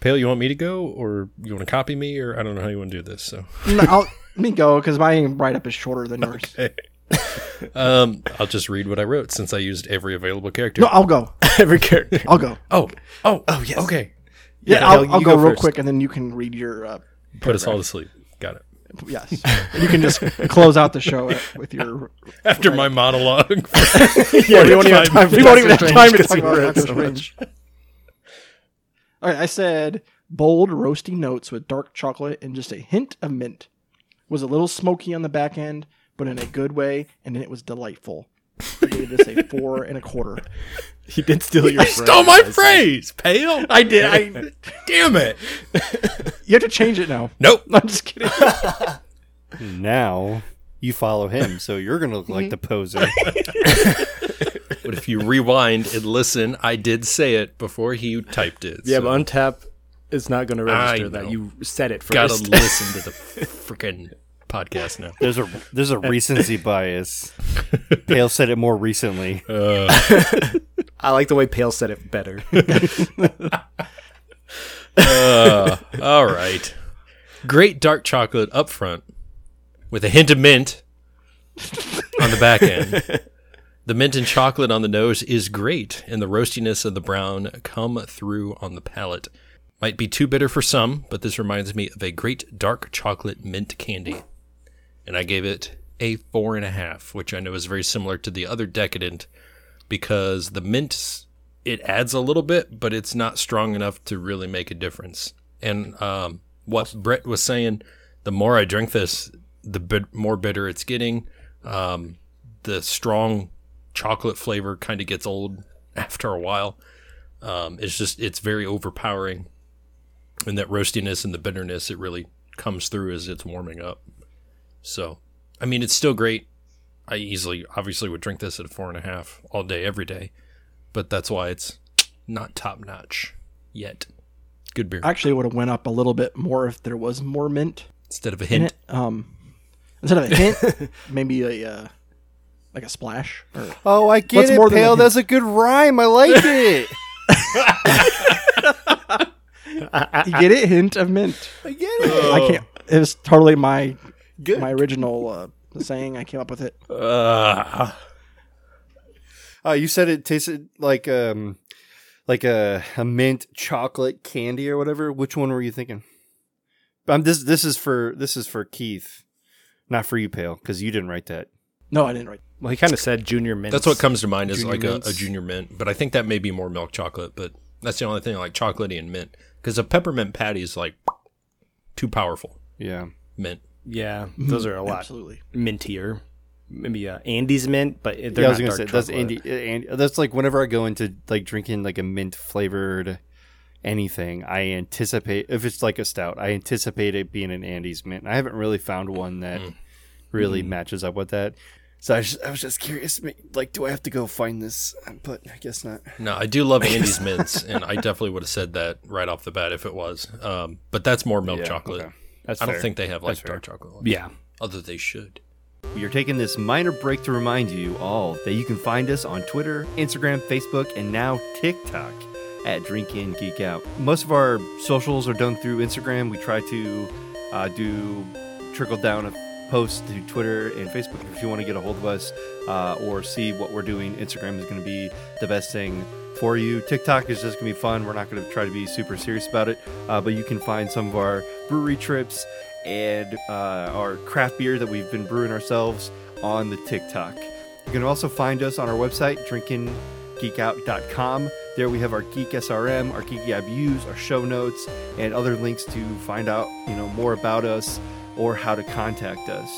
[SPEAKER 4] Pale, you want me to go, or you want to copy me, or I don't know how you want to do this. So,
[SPEAKER 2] No, I'll, let me go because my write up is shorter than yours.
[SPEAKER 4] um, I'll just read what I wrote since I used every available character.
[SPEAKER 2] No, I'll go.
[SPEAKER 3] Every character.
[SPEAKER 2] I'll go.
[SPEAKER 4] oh, oh, oh, yes. Okay,
[SPEAKER 2] Yeah,
[SPEAKER 3] Yeah,
[SPEAKER 2] I'll,
[SPEAKER 3] Hal,
[SPEAKER 2] I'll go,
[SPEAKER 3] go
[SPEAKER 2] real
[SPEAKER 3] first.
[SPEAKER 2] quick, and then you can read your. Uh,
[SPEAKER 4] put us all to sleep. Got it.
[SPEAKER 2] yes, you can just close out the show with your.
[SPEAKER 4] After my monologue,
[SPEAKER 3] yeah, we won't even have time.
[SPEAKER 2] We won't even have time to talk about
[SPEAKER 3] read
[SPEAKER 2] Doctor
[SPEAKER 3] so much.
[SPEAKER 2] All right, I said bold, roasty notes with dark chocolate and just a hint of mint. Was a little smoky on the back end, but in a good way, and it was delightful. I gave this a four and a quarter.
[SPEAKER 3] He did steal your
[SPEAKER 4] I stole my phrase. Pale.
[SPEAKER 2] I did. I.
[SPEAKER 4] Damn it.
[SPEAKER 2] You have to change it now.
[SPEAKER 4] Nope.
[SPEAKER 2] I'm just kidding.
[SPEAKER 5] Now you follow him, so you're gonna look like the mm-hmm. poser.
[SPEAKER 4] But if you rewind and listen, I did say it before he typed it.
[SPEAKER 3] Yeah,
[SPEAKER 4] so
[SPEAKER 3] but untap is not going to register that you said it first.
[SPEAKER 4] gotta listen to the freaking podcast now.
[SPEAKER 5] There's a there's a recency bias. Pale said it more recently.
[SPEAKER 3] I like the way Pale said it better.
[SPEAKER 4] Uh, all right. Great dark chocolate up front with a hint of mint on the back end. The mint and chocolate on the nose is great, and the roastiness of the brown come through on the palate. Might be too bitter for some, but this reminds me of a great dark chocolate mint candy. And I gave it a four and a half, which I know is very similar to the other decadent because the mint it adds a little bit, but it's not strong enough to really make a difference. And um, what Brett was saying, the more I drink this, the bit more bitter it's getting. Um, the strong chocolate flavor kind of gets old after a while. Um, it's just it's very overpowering, and that roastiness and the bitterness it really comes through as it's warming up. So, I mean, it's still great. I easily, obviously, would drink this at a four and a half all day, every day but that's why it's not top notch yet. Good beer.
[SPEAKER 2] Actually, it would have went up a little bit more if there was more mint
[SPEAKER 4] Instead of a
[SPEAKER 2] in
[SPEAKER 4] hint.
[SPEAKER 2] it. Um, instead of a hint, maybe a uh, like a splash. Or,
[SPEAKER 5] Oh, I get
[SPEAKER 2] What's
[SPEAKER 5] it,
[SPEAKER 2] more
[SPEAKER 5] Pale. That's a good rhyme. I like it.
[SPEAKER 2] you get it? Hint of mint.
[SPEAKER 5] I get it.
[SPEAKER 2] I can't. It was totally my
[SPEAKER 5] Good.
[SPEAKER 2] my original uh, saying. I came up with it.
[SPEAKER 4] Uh,
[SPEAKER 5] Uh, you said it tasted like um like a, a mint chocolate candy or whatever. Which one were you thinking? Um, this this is for this is for Keith, not for you, Pale, because you didn't write that.
[SPEAKER 2] No, I didn't write.
[SPEAKER 3] Well, he kind of said junior mint.
[SPEAKER 4] That's what comes to mind is
[SPEAKER 5] Junior
[SPEAKER 4] like a, a junior mint, but I think that may be more milk chocolate. But that's the only thing I like chocolatey and mint because a peppermint patty is like too powerful.
[SPEAKER 5] Yeah.
[SPEAKER 4] Mint.
[SPEAKER 3] Yeah, those are a lot
[SPEAKER 2] Absolutely.
[SPEAKER 3] mintier. Maybe uh, Andes mint, but they're
[SPEAKER 5] yeah, I was gonna say that's. Andy, uh, Andy. That's like whenever I go into like drinking like a mint flavored anything, I anticipate if it's like a stout, I anticipate it being an Andes mint. I haven't really found one that really matches up with that. So I, just, I was just curious, like, do I have to go find this? But I guess not.
[SPEAKER 4] No, I do love Andes mints, and I definitely would have said that right off the bat if it was. Um, but that's more milk
[SPEAKER 5] Yeah,
[SPEAKER 4] chocolate.
[SPEAKER 5] okay.
[SPEAKER 3] That's
[SPEAKER 4] I don't think they have like
[SPEAKER 5] That's fair.
[SPEAKER 4] dark chocolate. ones.
[SPEAKER 3] Yeah,
[SPEAKER 4] Although they should.
[SPEAKER 5] We are taking this minor break to remind you all that you can find us on Twitter, Instagram, Facebook, and now TikTok at Drink In Geek Out. Most of our socials are done through Instagram. We try to uh, do trickle down of posts to Twitter and Facebook. If you want to get a hold of us uh, or see what we're doing, Instagram is going to be the best thing for you. TikTok is just going to be fun. We're not going to try to be super serious about it, uh, but you can find some of our brewery trips and uh, our craft beer that we've been brewing ourselves on the TikTok. You can also find us on our website, drinkinggeekout.com. There we have our Geek SRM, our Geeky IBUs, our show notes, and other links to find out, you know, more about us or how to contact us.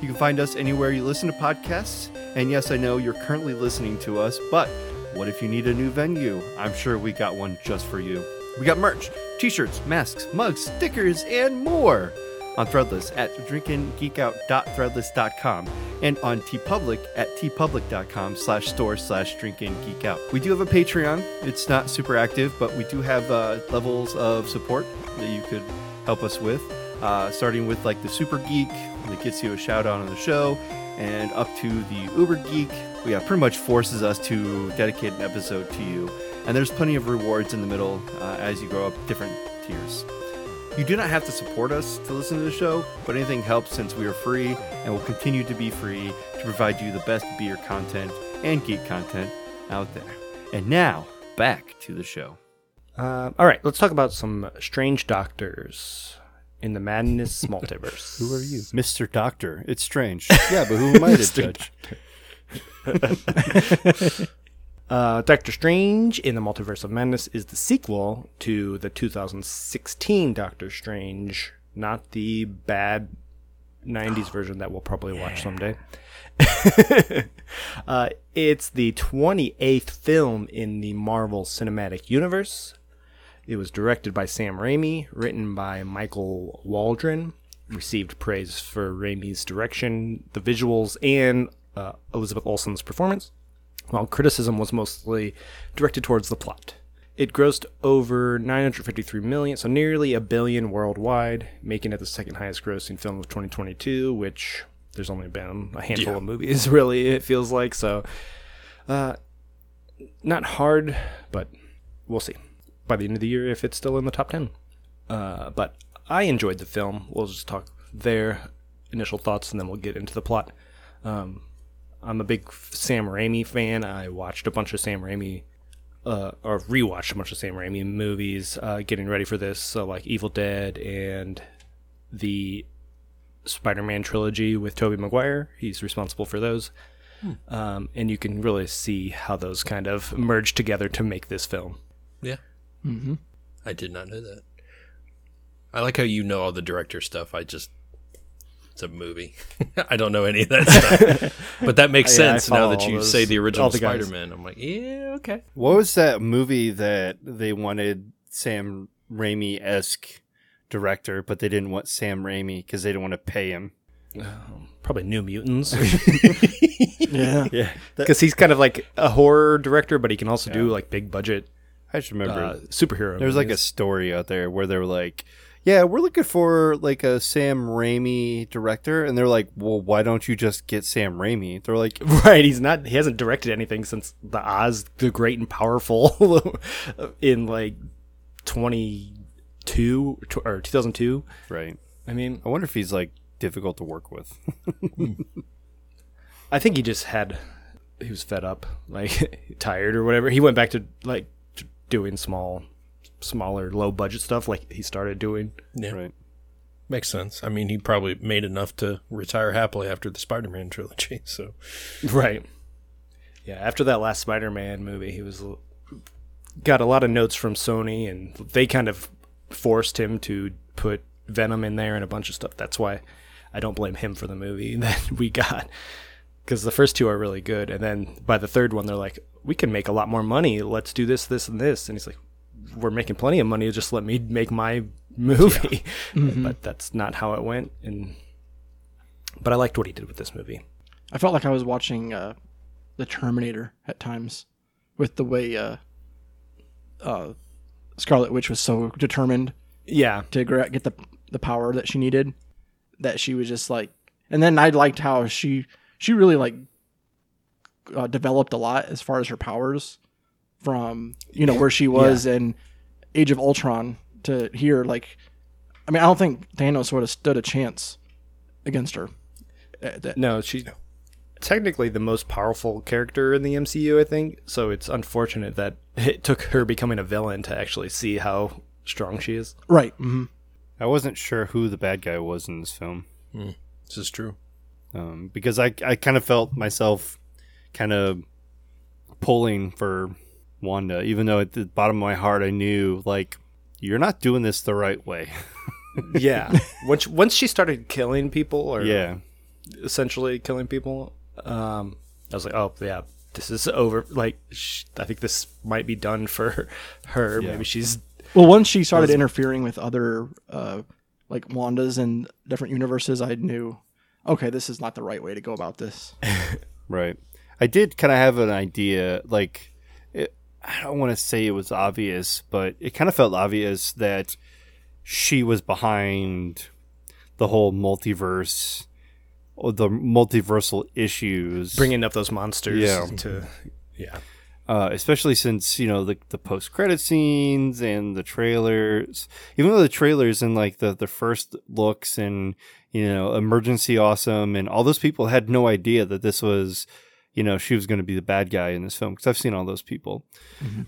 [SPEAKER 5] You can find us anywhere you listen to podcasts. And yes, I know you're currently listening to us, but what if you need a new venue? I'm sure we got one just for you. We got merch, t-shirts, masks, mugs, stickers, and more on Threadless at drinkinggeekout.threadless.com and on TeePublic at teepublic.com slash store slash drinkinggeekout. We do have a Patreon. It's not super active, but we do have uh, levels of support that you could help us with, uh, starting with like the Super Geek that gets you a shout out on the show and up to the Uber Geek. Yeah, pretty much forces us to dedicate an episode to you. And there's plenty of rewards in the middle uh, as you grow up different tiers. You do not have to support us to listen to the show, but anything helps since we are free and will continue to be free to provide you the best beer content and geek content out there. And now, back to the show.
[SPEAKER 3] Uh, all right, let's talk about some strange doctors in the madness multiverse.
[SPEAKER 5] Who are you? Mr. Doctor. It's strange. Yeah, but who am I to judge?
[SPEAKER 3] Uh, Doctor Strange in the Multiverse of Madness is the sequel to the 2016 Doctor Strange, not the bad 90s version that we'll probably watch someday. uh, it's the 28th film in the Marvel Cinematic Universe. It was directed by Sam Raimi, written by Michael Waldron, received praise for Raimi's direction, the visuals, and uh, Elizabeth Olsen's performance while criticism was mostly directed towards the plot. It grossed over 953 million, so nearly a billion worldwide, making it the second highest grossing film of 2022, which there's only been a handful
[SPEAKER 4] Yeah.
[SPEAKER 3] of movies, really, it feels like. So, uh, not hard, but we'll see by the end of the year if it's still in the top 10. Uh, but I enjoyed the film. We'll just talk their initial thoughts and then we'll get into the plot. Um, I'm a big Sam Raimi fan. I watched a bunch of Sam Raimi, uh, or rewatched a bunch of Sam Raimi movies, uh, getting ready for this. So like Evil Dead and the Spider-Man trilogy with Tobey Maguire. He's responsible for those, um, and you can really see how those kind of merge together to make this film.
[SPEAKER 4] Yeah. Mm-hmm. I did not know that. I like how you know all the director stuff. I just it's a movie. I don't know any of that stuff. but that makes
[SPEAKER 3] Yeah,
[SPEAKER 4] sense now that you
[SPEAKER 3] those-
[SPEAKER 4] say the original
[SPEAKER 3] the.
[SPEAKER 4] Spider-Man. I'm like, yeah, okay.
[SPEAKER 5] What was that movie that they wanted Sam Raimi esque director, but they didn't want Sam Raimi because they didn't want to pay him?
[SPEAKER 3] Probably New Mutants,
[SPEAKER 2] Yeah.
[SPEAKER 5] Yeah,
[SPEAKER 3] because he's kind of like a horror director, but he can also do like big budget
[SPEAKER 5] I just remember
[SPEAKER 3] uh, superhero.
[SPEAKER 5] there was like a story out there where they were like, "Yeah, we're looking for like a Sam Raimi director," and they're like, "Well, why don't you just get Sam Raimi?" They're like,
[SPEAKER 3] Right, he's not. He hasn't directed anything since the Oz, the Great and Powerful, in like twenty two or two thousand two.
[SPEAKER 5] "Right."
[SPEAKER 3] I mean,
[SPEAKER 5] I wonder if he's like difficult to work with.
[SPEAKER 3] I think he just had he was fed up, like tired or whatever. He went back to like doing small, smaller, low budget stuff, like he started doing.
[SPEAKER 4] Yeah.
[SPEAKER 5] right.
[SPEAKER 4] Makes sense. I mean, he probably made enough to retire happily after the Spider-Man trilogy. So
[SPEAKER 3] Right. Yeah, after that last Spider-Man movie, he was got a lot of notes from Sony, and they kind of forced him to put Venom in there and a bunch of stuff. That's why I don't blame him for the movie that we got, because the first two are really good, and then by the third one, they're like, "We can make a lot more money. Let's do this, this, and this." And he's like, "We're making plenty of money. Just let me make my movie." but that's not how it went, and but I liked what he did with this movie.
[SPEAKER 2] I felt like I was watching uh, the Terminator at times, with the way uh, uh, Scarlet Witch was so determined
[SPEAKER 3] Yeah,
[SPEAKER 2] to get the the power that she needed, that she was just like. And then I liked how she she really like uh, developed a lot as far as her powers from you know where she was in Age of Ultron to here. Like, I mean, I don't think Thanos would have stood a chance against her. Uh, that-
[SPEAKER 3] No, she's technically the most powerful character in the MCU, I think. So it's unfortunate that it took her becoming a villain to actually see how strong she is.
[SPEAKER 2] Right. hmm
[SPEAKER 5] I wasn't sure who the bad guy was in this film
[SPEAKER 4] this is true.
[SPEAKER 5] um, because I I kind of felt myself kind of pulling for Wanda, even though at the bottom of my heart I knew like you're not doing this the right way.
[SPEAKER 3] Yeah. once once she started killing people, or
[SPEAKER 5] yeah,
[SPEAKER 3] essentially killing people, um, I was like, oh yeah, this is over. Like, sh- I think this might be done for her.
[SPEAKER 5] Yeah.
[SPEAKER 3] Maybe she's
[SPEAKER 2] Well, once she started interfering with other, uh, like Wandas and different universes, I knew, okay, this is not the right way to go about this.
[SPEAKER 5] right. I did kind of have an idea, like it, I don't want to say it was obvious, but it kind of felt obvious that she was behind the whole multiverse or the multiversal issues.
[SPEAKER 3] bringing up those monsters.
[SPEAKER 5] Yeah.
[SPEAKER 3] To yeah.
[SPEAKER 5] uh, especially since you know the the post credit scenes and the trailers. Even though the trailers and like the the first looks and you know emergency awesome and all those people had no idea that this was you know she was going to be the bad guy in this film because I've seen all those people,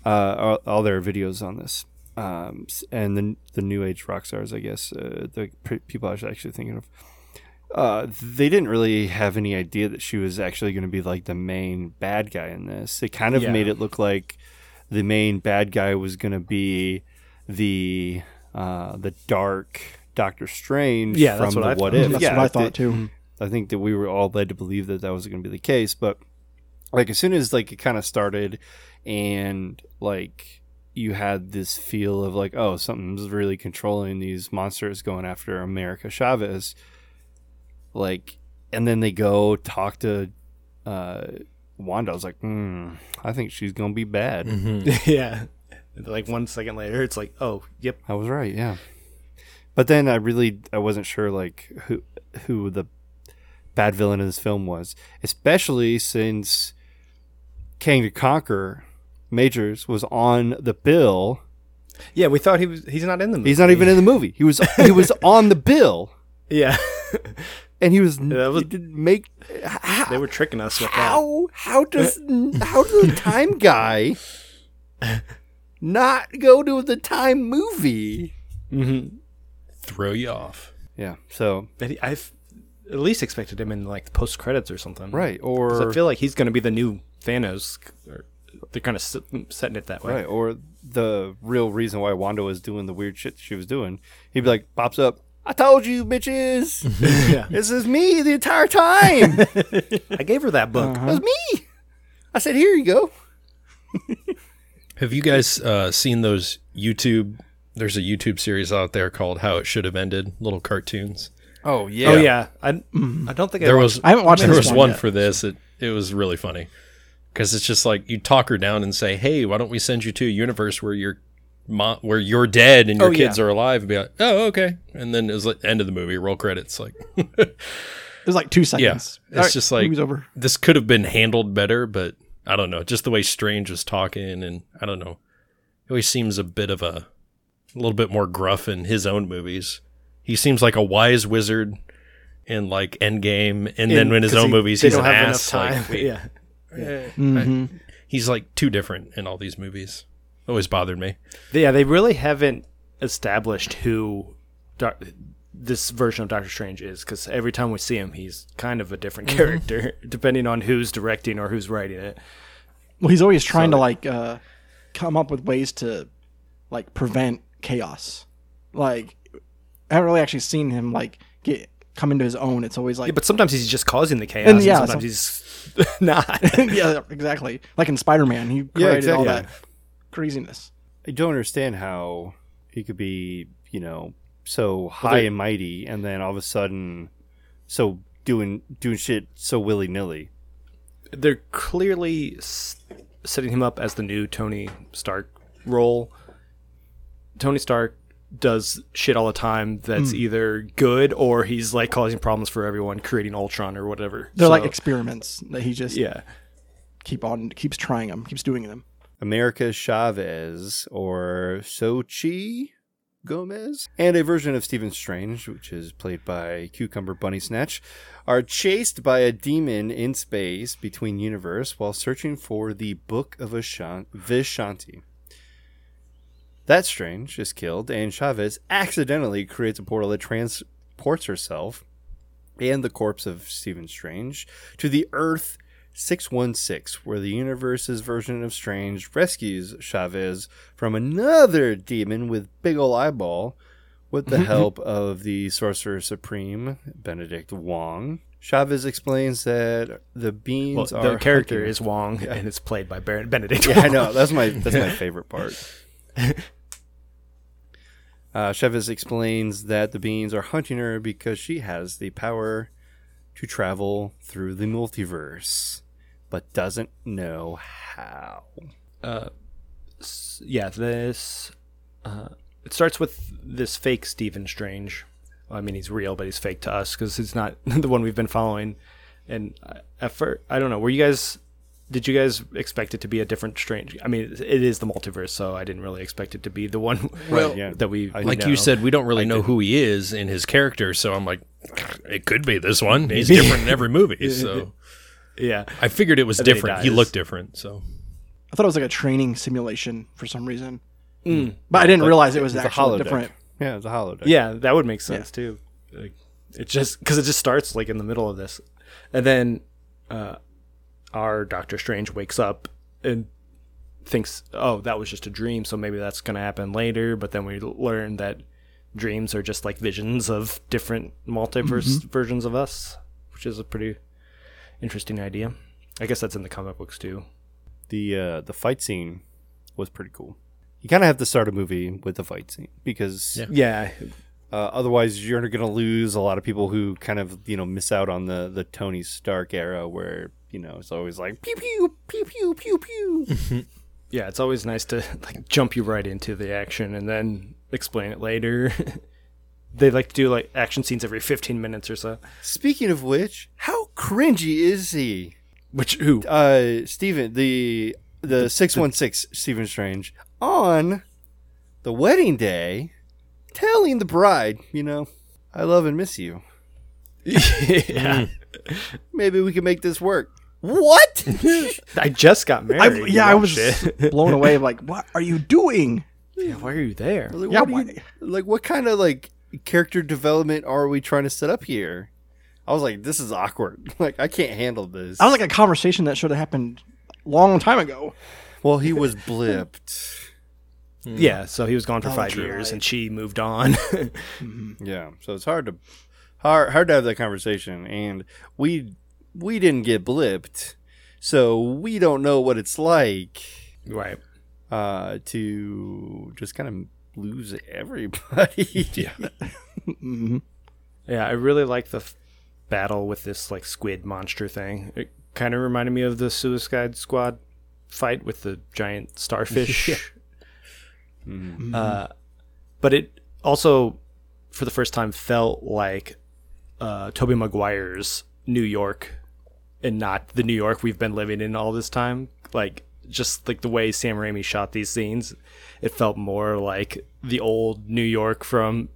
[SPEAKER 5] uh, all, all their videos on this. Um, and the the new age rock stars, I guess, uh, the people I was actually thinking of uh, they didn't really have any idea that she was actually going to be like the main bad guy in this. They kind of
[SPEAKER 3] Yeah.
[SPEAKER 5] made it look like the main bad guy was going to be the uh, the dark Doctor Strange
[SPEAKER 3] Yeah,
[SPEAKER 5] from
[SPEAKER 3] that's what
[SPEAKER 5] the
[SPEAKER 3] I
[SPEAKER 5] What
[SPEAKER 3] thought.
[SPEAKER 5] If.
[SPEAKER 2] That's
[SPEAKER 5] yeah,
[SPEAKER 2] what I thought too.
[SPEAKER 5] I think that we were all led to believe that that was going to be the case, but like as soon as like it kind of started, and like you had this feel of like, oh, something's really controlling these monsters going after America Chavez, like, and then they go talk to uh, Wanda. I was like, hmm, I think she's gonna be bad. mm-hmm.
[SPEAKER 3] yeah. Like one second later, it's like, oh, yep.
[SPEAKER 5] I was right, yeah. But then I really I wasn't sure like who who the bad villain in this film was, especially since Kang the Conqueror Majors was on the bill.
[SPEAKER 3] Yeah, we thought he was. He's not in the movie.
[SPEAKER 5] He's not even in the movie. He was he was on the bill,
[SPEAKER 3] Yeah.
[SPEAKER 5] and he was,
[SPEAKER 3] that was-
[SPEAKER 5] he didn't make how,
[SPEAKER 3] they were tricking us with that.
[SPEAKER 5] how how does how does the time guy not go to the time movie?
[SPEAKER 3] Mm-hmm.
[SPEAKER 4] Throw you off.
[SPEAKER 5] Yeah, so
[SPEAKER 3] But I've at least expected him in like the post credits or something.
[SPEAKER 5] right? or
[SPEAKER 3] I feel like he's going to be the new Thanos. Or they're kind of setting it that way.
[SPEAKER 5] Right, or the real reason why Wanda was doing the weird shit she was doing. He'd be like, pops up, I told you, bitches.
[SPEAKER 3] Yeah.
[SPEAKER 5] this is me the entire time.
[SPEAKER 3] I gave her that book.
[SPEAKER 5] It was me. I said, here you go.
[SPEAKER 4] Have you guys uh, seen those YouTube? There's a YouTube series out there called "How It Should Have Ended." Little cartoons.
[SPEAKER 5] Oh, oh, yeah.
[SPEAKER 3] Oh yeah, I mm-hmm. I don't think I
[SPEAKER 4] There
[SPEAKER 3] watched-
[SPEAKER 4] was
[SPEAKER 2] I haven't watched
[SPEAKER 4] there
[SPEAKER 2] this
[SPEAKER 4] was
[SPEAKER 2] one
[SPEAKER 4] one
[SPEAKER 2] yet.
[SPEAKER 4] for this. It it was really funny because it's just like you talk her down and say, "Hey, why don't we send you to a universe where you're mo- where you're dead and your
[SPEAKER 3] Oh,
[SPEAKER 4] kids
[SPEAKER 3] yeah.
[SPEAKER 4] are alive?" And be like, "Oh, okay." And then it was like end of the movie, roll credits. Like
[SPEAKER 2] It was like two seconds.
[SPEAKER 4] it's just like-
[SPEAKER 2] movie's over.
[SPEAKER 4] this could have been handled better, but I don't know. Just the way Strange was talking, and I don't know. He always seems a bit of a, a little bit more gruff in his own movies. He seems like a wise wizard in like Endgame, and then in his own
[SPEAKER 3] he-
[SPEAKER 4] movies,
[SPEAKER 3] they
[SPEAKER 4] he's an
[SPEAKER 3] have
[SPEAKER 4] ass.
[SPEAKER 3] enough time.
[SPEAKER 4] Like, wait,
[SPEAKER 3] yeah.
[SPEAKER 4] eh,
[SPEAKER 2] Mhm.
[SPEAKER 4] he's like too different in all these movies. Always bothered me.
[SPEAKER 3] Yeah, they really haven't established who Doc- this version of Doctor Strange is because every time we see him, he's kind of a different character depending on who's directing or who's writing it.
[SPEAKER 2] Well, he's always trying to like uh, come up with ways to like prevent chaos. Like I haven't really actually seen him like get come into his own. It's always like
[SPEAKER 3] Yeah, but sometimes he's just causing the chaos,
[SPEAKER 2] And
[SPEAKER 3] and, sometimes
[SPEAKER 2] some-
[SPEAKER 3] he's not.
[SPEAKER 2] yeah, exactly. Like in Spider Man, he created all
[SPEAKER 5] exactly.
[SPEAKER 2] that craziness.
[SPEAKER 5] I don't understand how he could be, you know, so high
[SPEAKER 3] they-
[SPEAKER 5] and mighty, and then all of a sudden, so doing doing shit so willy nilly.
[SPEAKER 3] They're clearly setting him up as the new Tony Stark role. Tony Stark does shit all the time that's
[SPEAKER 2] Hmm.
[SPEAKER 3] either good or he's like causing problems for everyone, creating Ultron or whatever.
[SPEAKER 2] They're like experiments that he just
[SPEAKER 3] yeah.
[SPEAKER 2] keep on keeps trying them, keeps doing them.
[SPEAKER 5] America Chavez or Xochitl Gomez and a version of Stephen Strange, which is played by Cucumber Bunny Snatch, are chased by a demon in space between universe while searching for the Book of Ashan- Vishanti. That Strange is killed, and Chavez accidentally creates a portal that transports herself and the corpse of Stephen Strange to the Earth 616, where the universe's version of Strange rescues Chavez from another demon with big ol' eyeball with the help of the Sorcerer Supreme, Benedict Wong. Chavez explains that the
[SPEAKER 3] Well,
[SPEAKER 5] beings
[SPEAKER 3] the
[SPEAKER 5] are
[SPEAKER 3] character
[SPEAKER 5] hunting-
[SPEAKER 3] is Wong, and it's played by Benedict.
[SPEAKER 5] yeah, I know. That's my that's my favorite part. Uh, Chavez explains that the beings are hunting her because she has the power to travel through the multiverse, but doesn't know how.
[SPEAKER 3] uh, yeah, this uh, it starts with this fake Stephen Strange. Well, I mean, he's real, but he's fake to us because he's not the one we've been following. And uh, at first, I don't know. Were you guys? Did you guys expect it to be a different Strange? I mean, it is the multiverse, so I didn't really expect it to be the one
[SPEAKER 5] Right, yeah.
[SPEAKER 3] that we
[SPEAKER 5] I-
[SPEAKER 4] Like
[SPEAKER 3] know.
[SPEAKER 4] you said, we don't really know who he is in his character, so I'm like, it could be this one. He's different in every movie, so
[SPEAKER 3] Yeah,
[SPEAKER 4] I figured it was
[SPEAKER 3] And then he
[SPEAKER 4] different. He looked different, so
[SPEAKER 2] I thought it was like a training simulation for some reason,
[SPEAKER 3] Mm.
[SPEAKER 2] but I didn't
[SPEAKER 5] But
[SPEAKER 2] realize it was
[SPEAKER 5] it's a
[SPEAKER 2] actually
[SPEAKER 5] holodeck.
[SPEAKER 2] different.
[SPEAKER 5] Yeah, it's a holodeck.
[SPEAKER 3] Yeah, that would make sense too. Like, it just because it just starts like in the middle of this, and then uh, our Doctor Strange wakes up and thinks, "Oh, that was just a dream, so maybe that's gonna happen later." But then we learn that dreams are just like visions of different multiverse versions of us, which is a pretty interesting idea. I guess that's in the comic books too.
[SPEAKER 5] The uh, the fight scene was pretty cool. You kind of have to start a movie with the fight scene because
[SPEAKER 4] Yeah.
[SPEAKER 3] Yeah,
[SPEAKER 5] Uh, otherwise, you're going to lose a lot of people who kind of you know miss out on the the Tony Stark era where you know it's always like pew pew pew pew pew pew.
[SPEAKER 3] yeah, it's always nice to like jump you right into the action and then explain it later. they like to do like action scenes every 15 minutes or so.
[SPEAKER 5] Speaking of which, how cringy is he?
[SPEAKER 3] Which who?
[SPEAKER 5] Uh, Steven, the the six one six Stephen Strange on the wedding day, telling the bride, you know, I love and miss you.
[SPEAKER 3] yeah.
[SPEAKER 5] Maybe we can make this work. What?
[SPEAKER 3] I just got
[SPEAKER 2] I,
[SPEAKER 3] married.
[SPEAKER 2] yeah, I was blown away. Like, what are you doing?
[SPEAKER 3] yeah, why are you there?
[SPEAKER 5] Like,
[SPEAKER 2] Yeah,
[SPEAKER 5] what,
[SPEAKER 2] why-
[SPEAKER 5] you- like what kind of like character development are we trying to set up here? I was like, this is awkward. Like, I can't handle this.
[SPEAKER 2] I was like a conversation that should have happened a long time ago.
[SPEAKER 5] well, he was blipped.
[SPEAKER 3] Yeah, so he was gone for
[SPEAKER 2] Oh,
[SPEAKER 3] five
[SPEAKER 2] true,
[SPEAKER 3] years
[SPEAKER 2] right.
[SPEAKER 3] and she moved on. Mm-hmm.
[SPEAKER 5] Yeah, so it's hard to hard hard to have that conversation, and we we didn't get blipped, so we don't know what it's like
[SPEAKER 3] right.
[SPEAKER 5] uh, to just kind of lose everybody. yeah,
[SPEAKER 2] hmm
[SPEAKER 3] Yeah, I really like the f- battle with this like squid monster thing. It kind of reminded me of the Suicide Squad fight with the giant starfish. Uh, but it also, for the first time, felt like uh, Tobey Maguire's New York, and not the New York we've been living in all this time. Like just like the way Sam Raimi shot these scenes, it felt more like the old New York from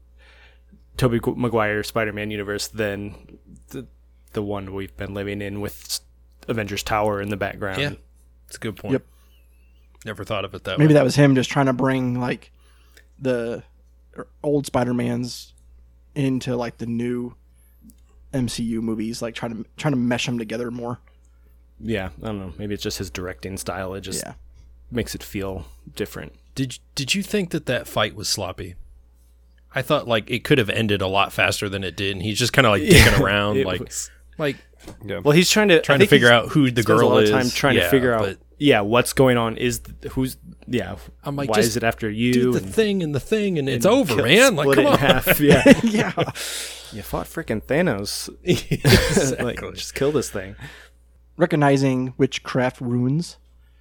[SPEAKER 3] Tobey Maguire Spider-Man universe than the the one we've been living in with Avengers Tower in the background.
[SPEAKER 4] yeah, it's a good point.
[SPEAKER 2] Yep.
[SPEAKER 4] Never thought of it that
[SPEAKER 2] Maybe
[SPEAKER 4] way.
[SPEAKER 2] that was him just trying to bring like the er, old Spider Man's into like the new MCU movies, like trying to trying to mesh them together more.
[SPEAKER 3] Yeah, I don't know. Maybe it's just his directing style. It just
[SPEAKER 2] Yeah.
[SPEAKER 3] makes it feel different.
[SPEAKER 4] Did did you think that that fight was sloppy? I thought like it could have ended a lot faster than it did, and he's just kind of like digging around, like
[SPEAKER 3] was-
[SPEAKER 4] like
[SPEAKER 3] well, he's trying to
[SPEAKER 4] trying to figure out who the
[SPEAKER 3] spends a
[SPEAKER 4] girl
[SPEAKER 3] lot
[SPEAKER 4] is.
[SPEAKER 3] of time trying to figure out
[SPEAKER 4] but
[SPEAKER 3] yeah what's going on is th- who's yeah
[SPEAKER 4] I'm like,
[SPEAKER 3] why
[SPEAKER 4] just
[SPEAKER 3] is it after you
[SPEAKER 4] do the
[SPEAKER 3] and-
[SPEAKER 4] thing and the thing, and it's
[SPEAKER 3] and
[SPEAKER 4] over,
[SPEAKER 3] kill-
[SPEAKER 4] man. Like,
[SPEAKER 3] split
[SPEAKER 4] come
[SPEAKER 3] it in
[SPEAKER 4] on.
[SPEAKER 3] half. Yeah,
[SPEAKER 2] yeah.
[SPEAKER 3] you fought freaking Thanos. like, just kill this thing.
[SPEAKER 2] Recognizing witchcraft runes,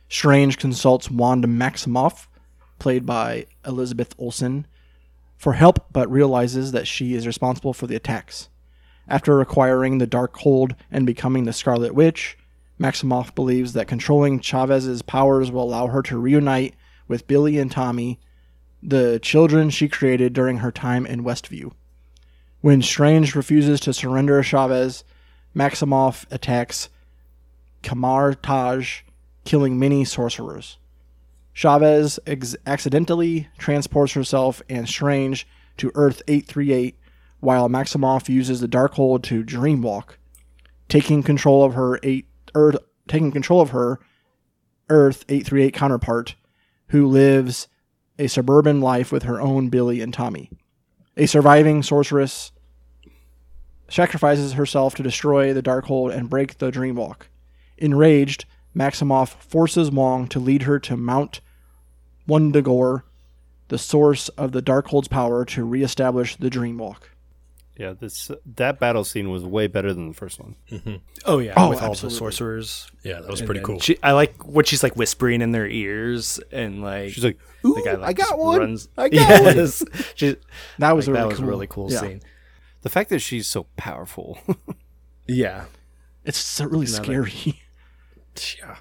[SPEAKER 2] Strange consults Wanda Maximoff, played by Elizabeth Olsen, for help but realizes that she is responsible for the attacks. After acquiring the Darkhold and becoming the Scarlet Witch, Maximoff believes that controlling Chavez's powers will allow her to reunite with Billy and Tommy, the children she created during her time in Westview. When Strange refuses to surrender Chavez, Maximoff attacks Kamar Taj, killing many sorcerers. Chavez ex- accidentally transports herself and Strange to Earth 838, while Maximoff uses the Darkhold to dreamwalk, taking control of her eight Earth, taking control of her Earth 838 counterpart, who lives a suburban life with her own Billy and Tommy. A surviving sorceress sacrifices herself to destroy the Darkhold and break the Dreamwalk. Enraged, Maximoff forces Wong to lead her to Mount Wundagore, the source of the Darkhold's power, to reestablish the Dreamwalk.
[SPEAKER 5] Yeah, this that battle scene was way better than the first one. Mm-hmm.
[SPEAKER 3] Oh yeah,
[SPEAKER 2] Oh,
[SPEAKER 3] with all the sorcerers.
[SPEAKER 4] Yeah, that was
[SPEAKER 3] And
[SPEAKER 4] pretty cool.
[SPEAKER 3] She, I like what she's like whispering in their ears and like
[SPEAKER 5] She's like,
[SPEAKER 3] the
[SPEAKER 5] "Ooh,
[SPEAKER 3] guy like
[SPEAKER 5] I got one!
[SPEAKER 3] runs-
[SPEAKER 5] I got one!"
[SPEAKER 3] yes. She-
[SPEAKER 2] That was
[SPEAKER 3] like,
[SPEAKER 2] a really
[SPEAKER 3] that was
[SPEAKER 2] cool,
[SPEAKER 3] a really cool
[SPEAKER 2] yeah.
[SPEAKER 3] scene.
[SPEAKER 5] The fact that she's so powerful.
[SPEAKER 3] Yeah,
[SPEAKER 2] It's so really scary.
[SPEAKER 4] Yeah.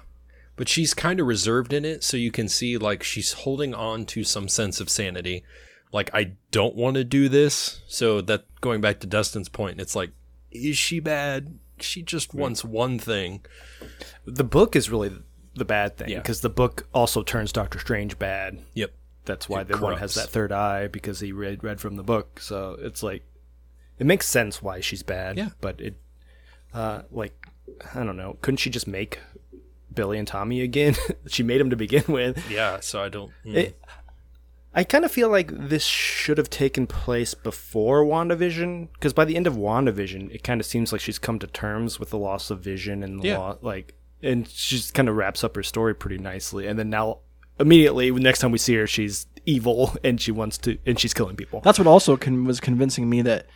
[SPEAKER 4] But she's kind of reserved in it, so you can see like she's holding on to some sense of sanity. Like I don't want to do this. So that going back to Dustin's point, it's like, is she bad? She just wants one thing.
[SPEAKER 3] the book is really the bad thing
[SPEAKER 4] Yeah.
[SPEAKER 3] because the book also turns Doctor Strange bad.
[SPEAKER 4] Yep.
[SPEAKER 3] That's why
[SPEAKER 4] It
[SPEAKER 3] the one has that third eye because he read read from the book. So it's like it makes sense why she's bad.
[SPEAKER 4] Yeah.
[SPEAKER 3] but it uh like I don't know. Couldn't she just make Billy and Tommy again? she made him to begin with.
[SPEAKER 4] Yeah. So I don't. mm.
[SPEAKER 3] It, I kind of feel like this should have taken place before WandaVision because by the end of WandaVision, it kind of seems like she's come to terms with the loss of vision and the
[SPEAKER 4] Yeah.
[SPEAKER 3] lo- like, and she just kind of wraps up her story pretty nicely. And then now, immediately, next time we see her, she's evil and she wants to, and she's killing people.
[SPEAKER 2] That's what also con- was convincing me that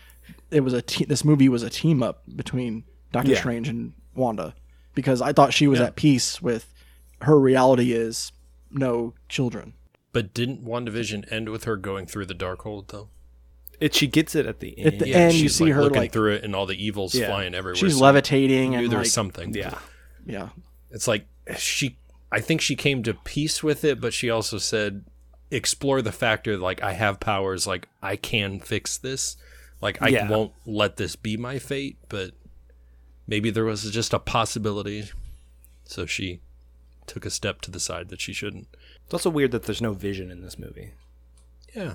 [SPEAKER 2] it was a te- this movie was a team up between Doctor
[SPEAKER 3] Yeah.
[SPEAKER 2] Strange and Wanda because I thought she was at peace with her reality is no children.
[SPEAKER 4] But didn't WandaVision end with her going through the Darkhold though?
[SPEAKER 3] It she gets it at the end.
[SPEAKER 2] At the end, you see
[SPEAKER 4] like,
[SPEAKER 2] her
[SPEAKER 4] looking
[SPEAKER 2] like
[SPEAKER 4] through it, and all the evils
[SPEAKER 3] Yeah.
[SPEAKER 4] flying everywhere.
[SPEAKER 2] she's
[SPEAKER 4] so
[SPEAKER 2] levitating
[SPEAKER 4] you knew
[SPEAKER 2] and
[SPEAKER 4] there
[SPEAKER 2] like
[SPEAKER 4] was something.
[SPEAKER 3] yeah,
[SPEAKER 2] yeah.
[SPEAKER 4] It's like she I think she came to peace with it, but she also said explore the factor like I have powers, like I can fix this. Like I
[SPEAKER 3] Yeah.
[SPEAKER 4] won't let this be my fate, but maybe there was just a possibility. So she took a step to the side that she shouldn't.
[SPEAKER 3] It's also weird that there's no vision in this movie.
[SPEAKER 4] Yeah.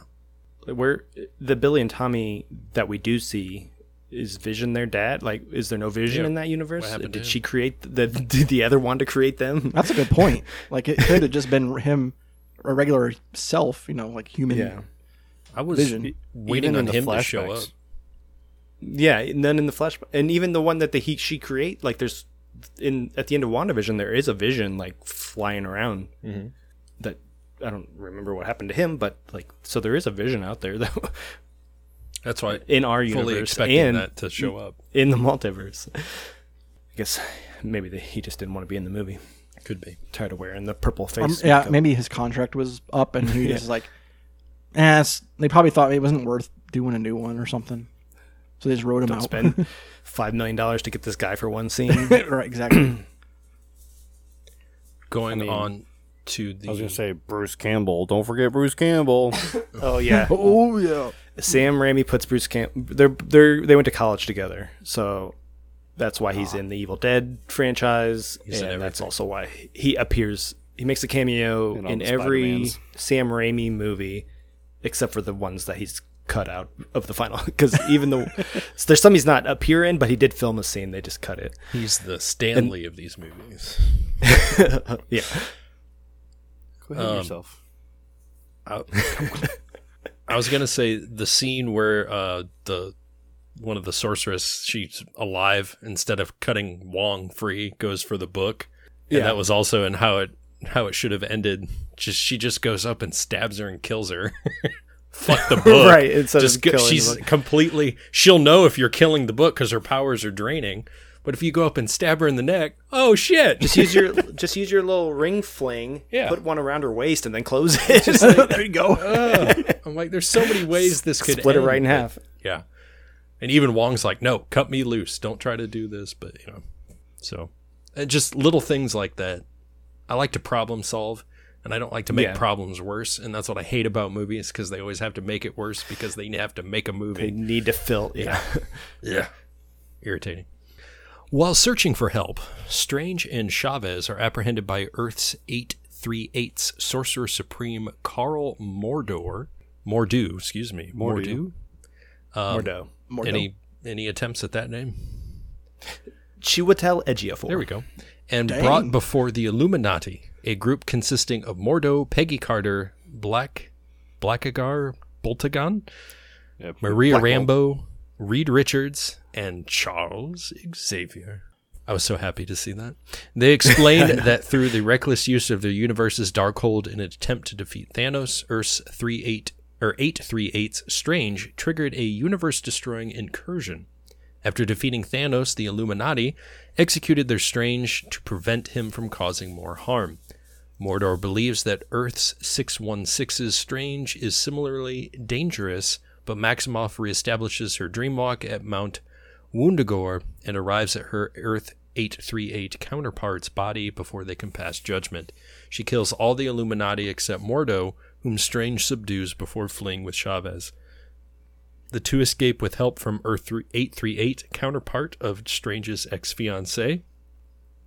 [SPEAKER 3] where the Billy and Tommy that we do see is Vision their dad? Like, is there no Vision
[SPEAKER 4] Yeah.
[SPEAKER 3] in that universe?
[SPEAKER 4] What
[SPEAKER 3] Did she create the? Did the other one to create them?
[SPEAKER 2] That's a good point. like it could have just been him, a regular self, you know, like human.
[SPEAKER 3] Yeah,
[SPEAKER 4] I was
[SPEAKER 2] Vision.
[SPEAKER 4] waiting on
[SPEAKER 5] in the
[SPEAKER 4] him to show up.
[SPEAKER 3] yeah. And then in the flash, and even the one that the he she create, like there's in at the end of WandaVision, there is a Vision like flying around.
[SPEAKER 4] Mm-hmm.
[SPEAKER 3] That I don't remember what happened to him, but like so there is a Vision out there that
[SPEAKER 4] That's why
[SPEAKER 3] in our
[SPEAKER 4] fully
[SPEAKER 3] universe
[SPEAKER 4] expecting
[SPEAKER 3] and
[SPEAKER 4] that to show up.
[SPEAKER 3] in the multiverse. I guess maybe the, he just didn't want to be in the movie.
[SPEAKER 4] Could be.
[SPEAKER 3] Tired of wearing the purple face.
[SPEAKER 2] Um, yeah,
[SPEAKER 3] makeup.
[SPEAKER 2] maybe his contract was up and he just like, eh, they probably thought it wasn't worth doing a new one or something. So they just wrote him
[SPEAKER 3] Don't
[SPEAKER 2] out.
[SPEAKER 3] spend five million dollars to get this guy for one scene.
[SPEAKER 2] right, exactly.
[SPEAKER 4] Going
[SPEAKER 3] mean-
[SPEAKER 4] on to the
[SPEAKER 5] I was gonna say Bruce Campbell. Don't forget Bruce Campbell.
[SPEAKER 3] oh yeah,
[SPEAKER 2] oh yeah.
[SPEAKER 3] Sam Raimi puts Bruce Camp. They're they're they went to college together, so that's why he's ah. in the Evil Dead franchise,
[SPEAKER 4] He's
[SPEAKER 3] and that's also why he appears. He makes a cameo
[SPEAKER 5] In
[SPEAKER 3] in every Sam Raimi movie, except for the ones that he's cut out of the final because even though there's some he's not appear in, but he did film a scene. They just cut it.
[SPEAKER 4] He's the Stanley of these movies.
[SPEAKER 3] Yeah,
[SPEAKER 5] Go ahead
[SPEAKER 4] Um,
[SPEAKER 5] yourself.
[SPEAKER 4] I, I was gonna say the scene where uh, the one of the sorceress she's alive instead of cutting Wong free goes for the book. And
[SPEAKER 3] Yeah.
[SPEAKER 4] that was also in how it how it should have ended. Just she just goes up and stabs her and kills her. Fuck the book.
[SPEAKER 3] Right, instead of
[SPEAKER 4] just go, she's completely. She'll know if you're killing the book because her powers are draining. But if you go up and stab her in the neck, oh shit!
[SPEAKER 3] just use your just use your little ring fling.
[SPEAKER 4] Yeah.
[SPEAKER 3] put one around her waist and then close it. Just like, there you go.
[SPEAKER 4] I'm like, there's so many ways this could
[SPEAKER 3] Split it right in half.
[SPEAKER 4] Yeah. And even Wong's like, no, cut me loose. Don't try to do this. But, you know, so uh, just little things like that. I like to problem solve and I don't like to make
[SPEAKER 3] Yeah.
[SPEAKER 4] problems worse. And that's what I hate about movies because they always have to make it worse because they have to make a movie.
[SPEAKER 3] They need to fill. Yeah,
[SPEAKER 4] Yeah. Irritating. While searching for help, Strange and Chavez are apprehended by Earth's 838's Sorcerer Supreme Carl Mordor. Mordu, excuse me. Mordu.
[SPEAKER 3] Mordo. Mordo.
[SPEAKER 4] Um, Any any attempts at that name?
[SPEAKER 3] Chiwetel Ejiofor.
[SPEAKER 4] There we go. And
[SPEAKER 2] Dang.
[SPEAKER 4] brought before the Illuminati, a group consisting of Mordo, Peggy Carter, Black, Blackagar, Boltagon,
[SPEAKER 5] Yeah,
[SPEAKER 4] Maria
[SPEAKER 5] Black Bolt.
[SPEAKER 4] Rambeau, Reed Richards, and Charles Xavier. I was so happy to see that. They explained that through the reckless use of the universe's Darkhold in an attempt to defeat Thanos, Earth's 38 or 838's Strange triggered a universe-destroying incursion. After defeating Thanos, the Illuminati executed their Strange to prevent him from causing more harm. Mordor believes that Earth's 616's Strange is similarly dangerous, but Maximoff reestablishes her dreamwalk at Mount Wundagore and arrives at her Earth 838 counterpart's body before they can pass judgment. She kills all the Illuminati except Mordo, whom Strange subdues before fleeing with Chavez. The two escape with help from Earth 838 counterpart of Strange's ex fiancee,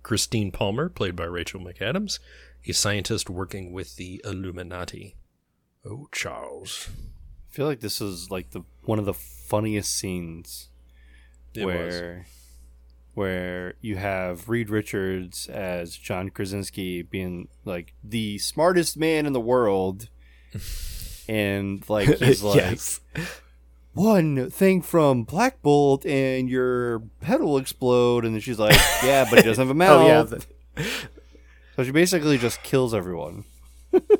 [SPEAKER 4] Christine Palmer, played by Rachel McAdams, a scientist working with the Illuminati. Oh, Charles.
[SPEAKER 5] I feel like this is like the one of the funniest scenes
[SPEAKER 4] It was.
[SPEAKER 5] where where you have Reed Richards as John Krasinski being like the smartest man in the world and like he's like
[SPEAKER 3] yes.
[SPEAKER 5] one thing from Black Bolt and your head will explode and then she's like yeah but it doesn't have a mouth
[SPEAKER 3] Oh yeah. the-
[SPEAKER 5] so she basically just kills everyone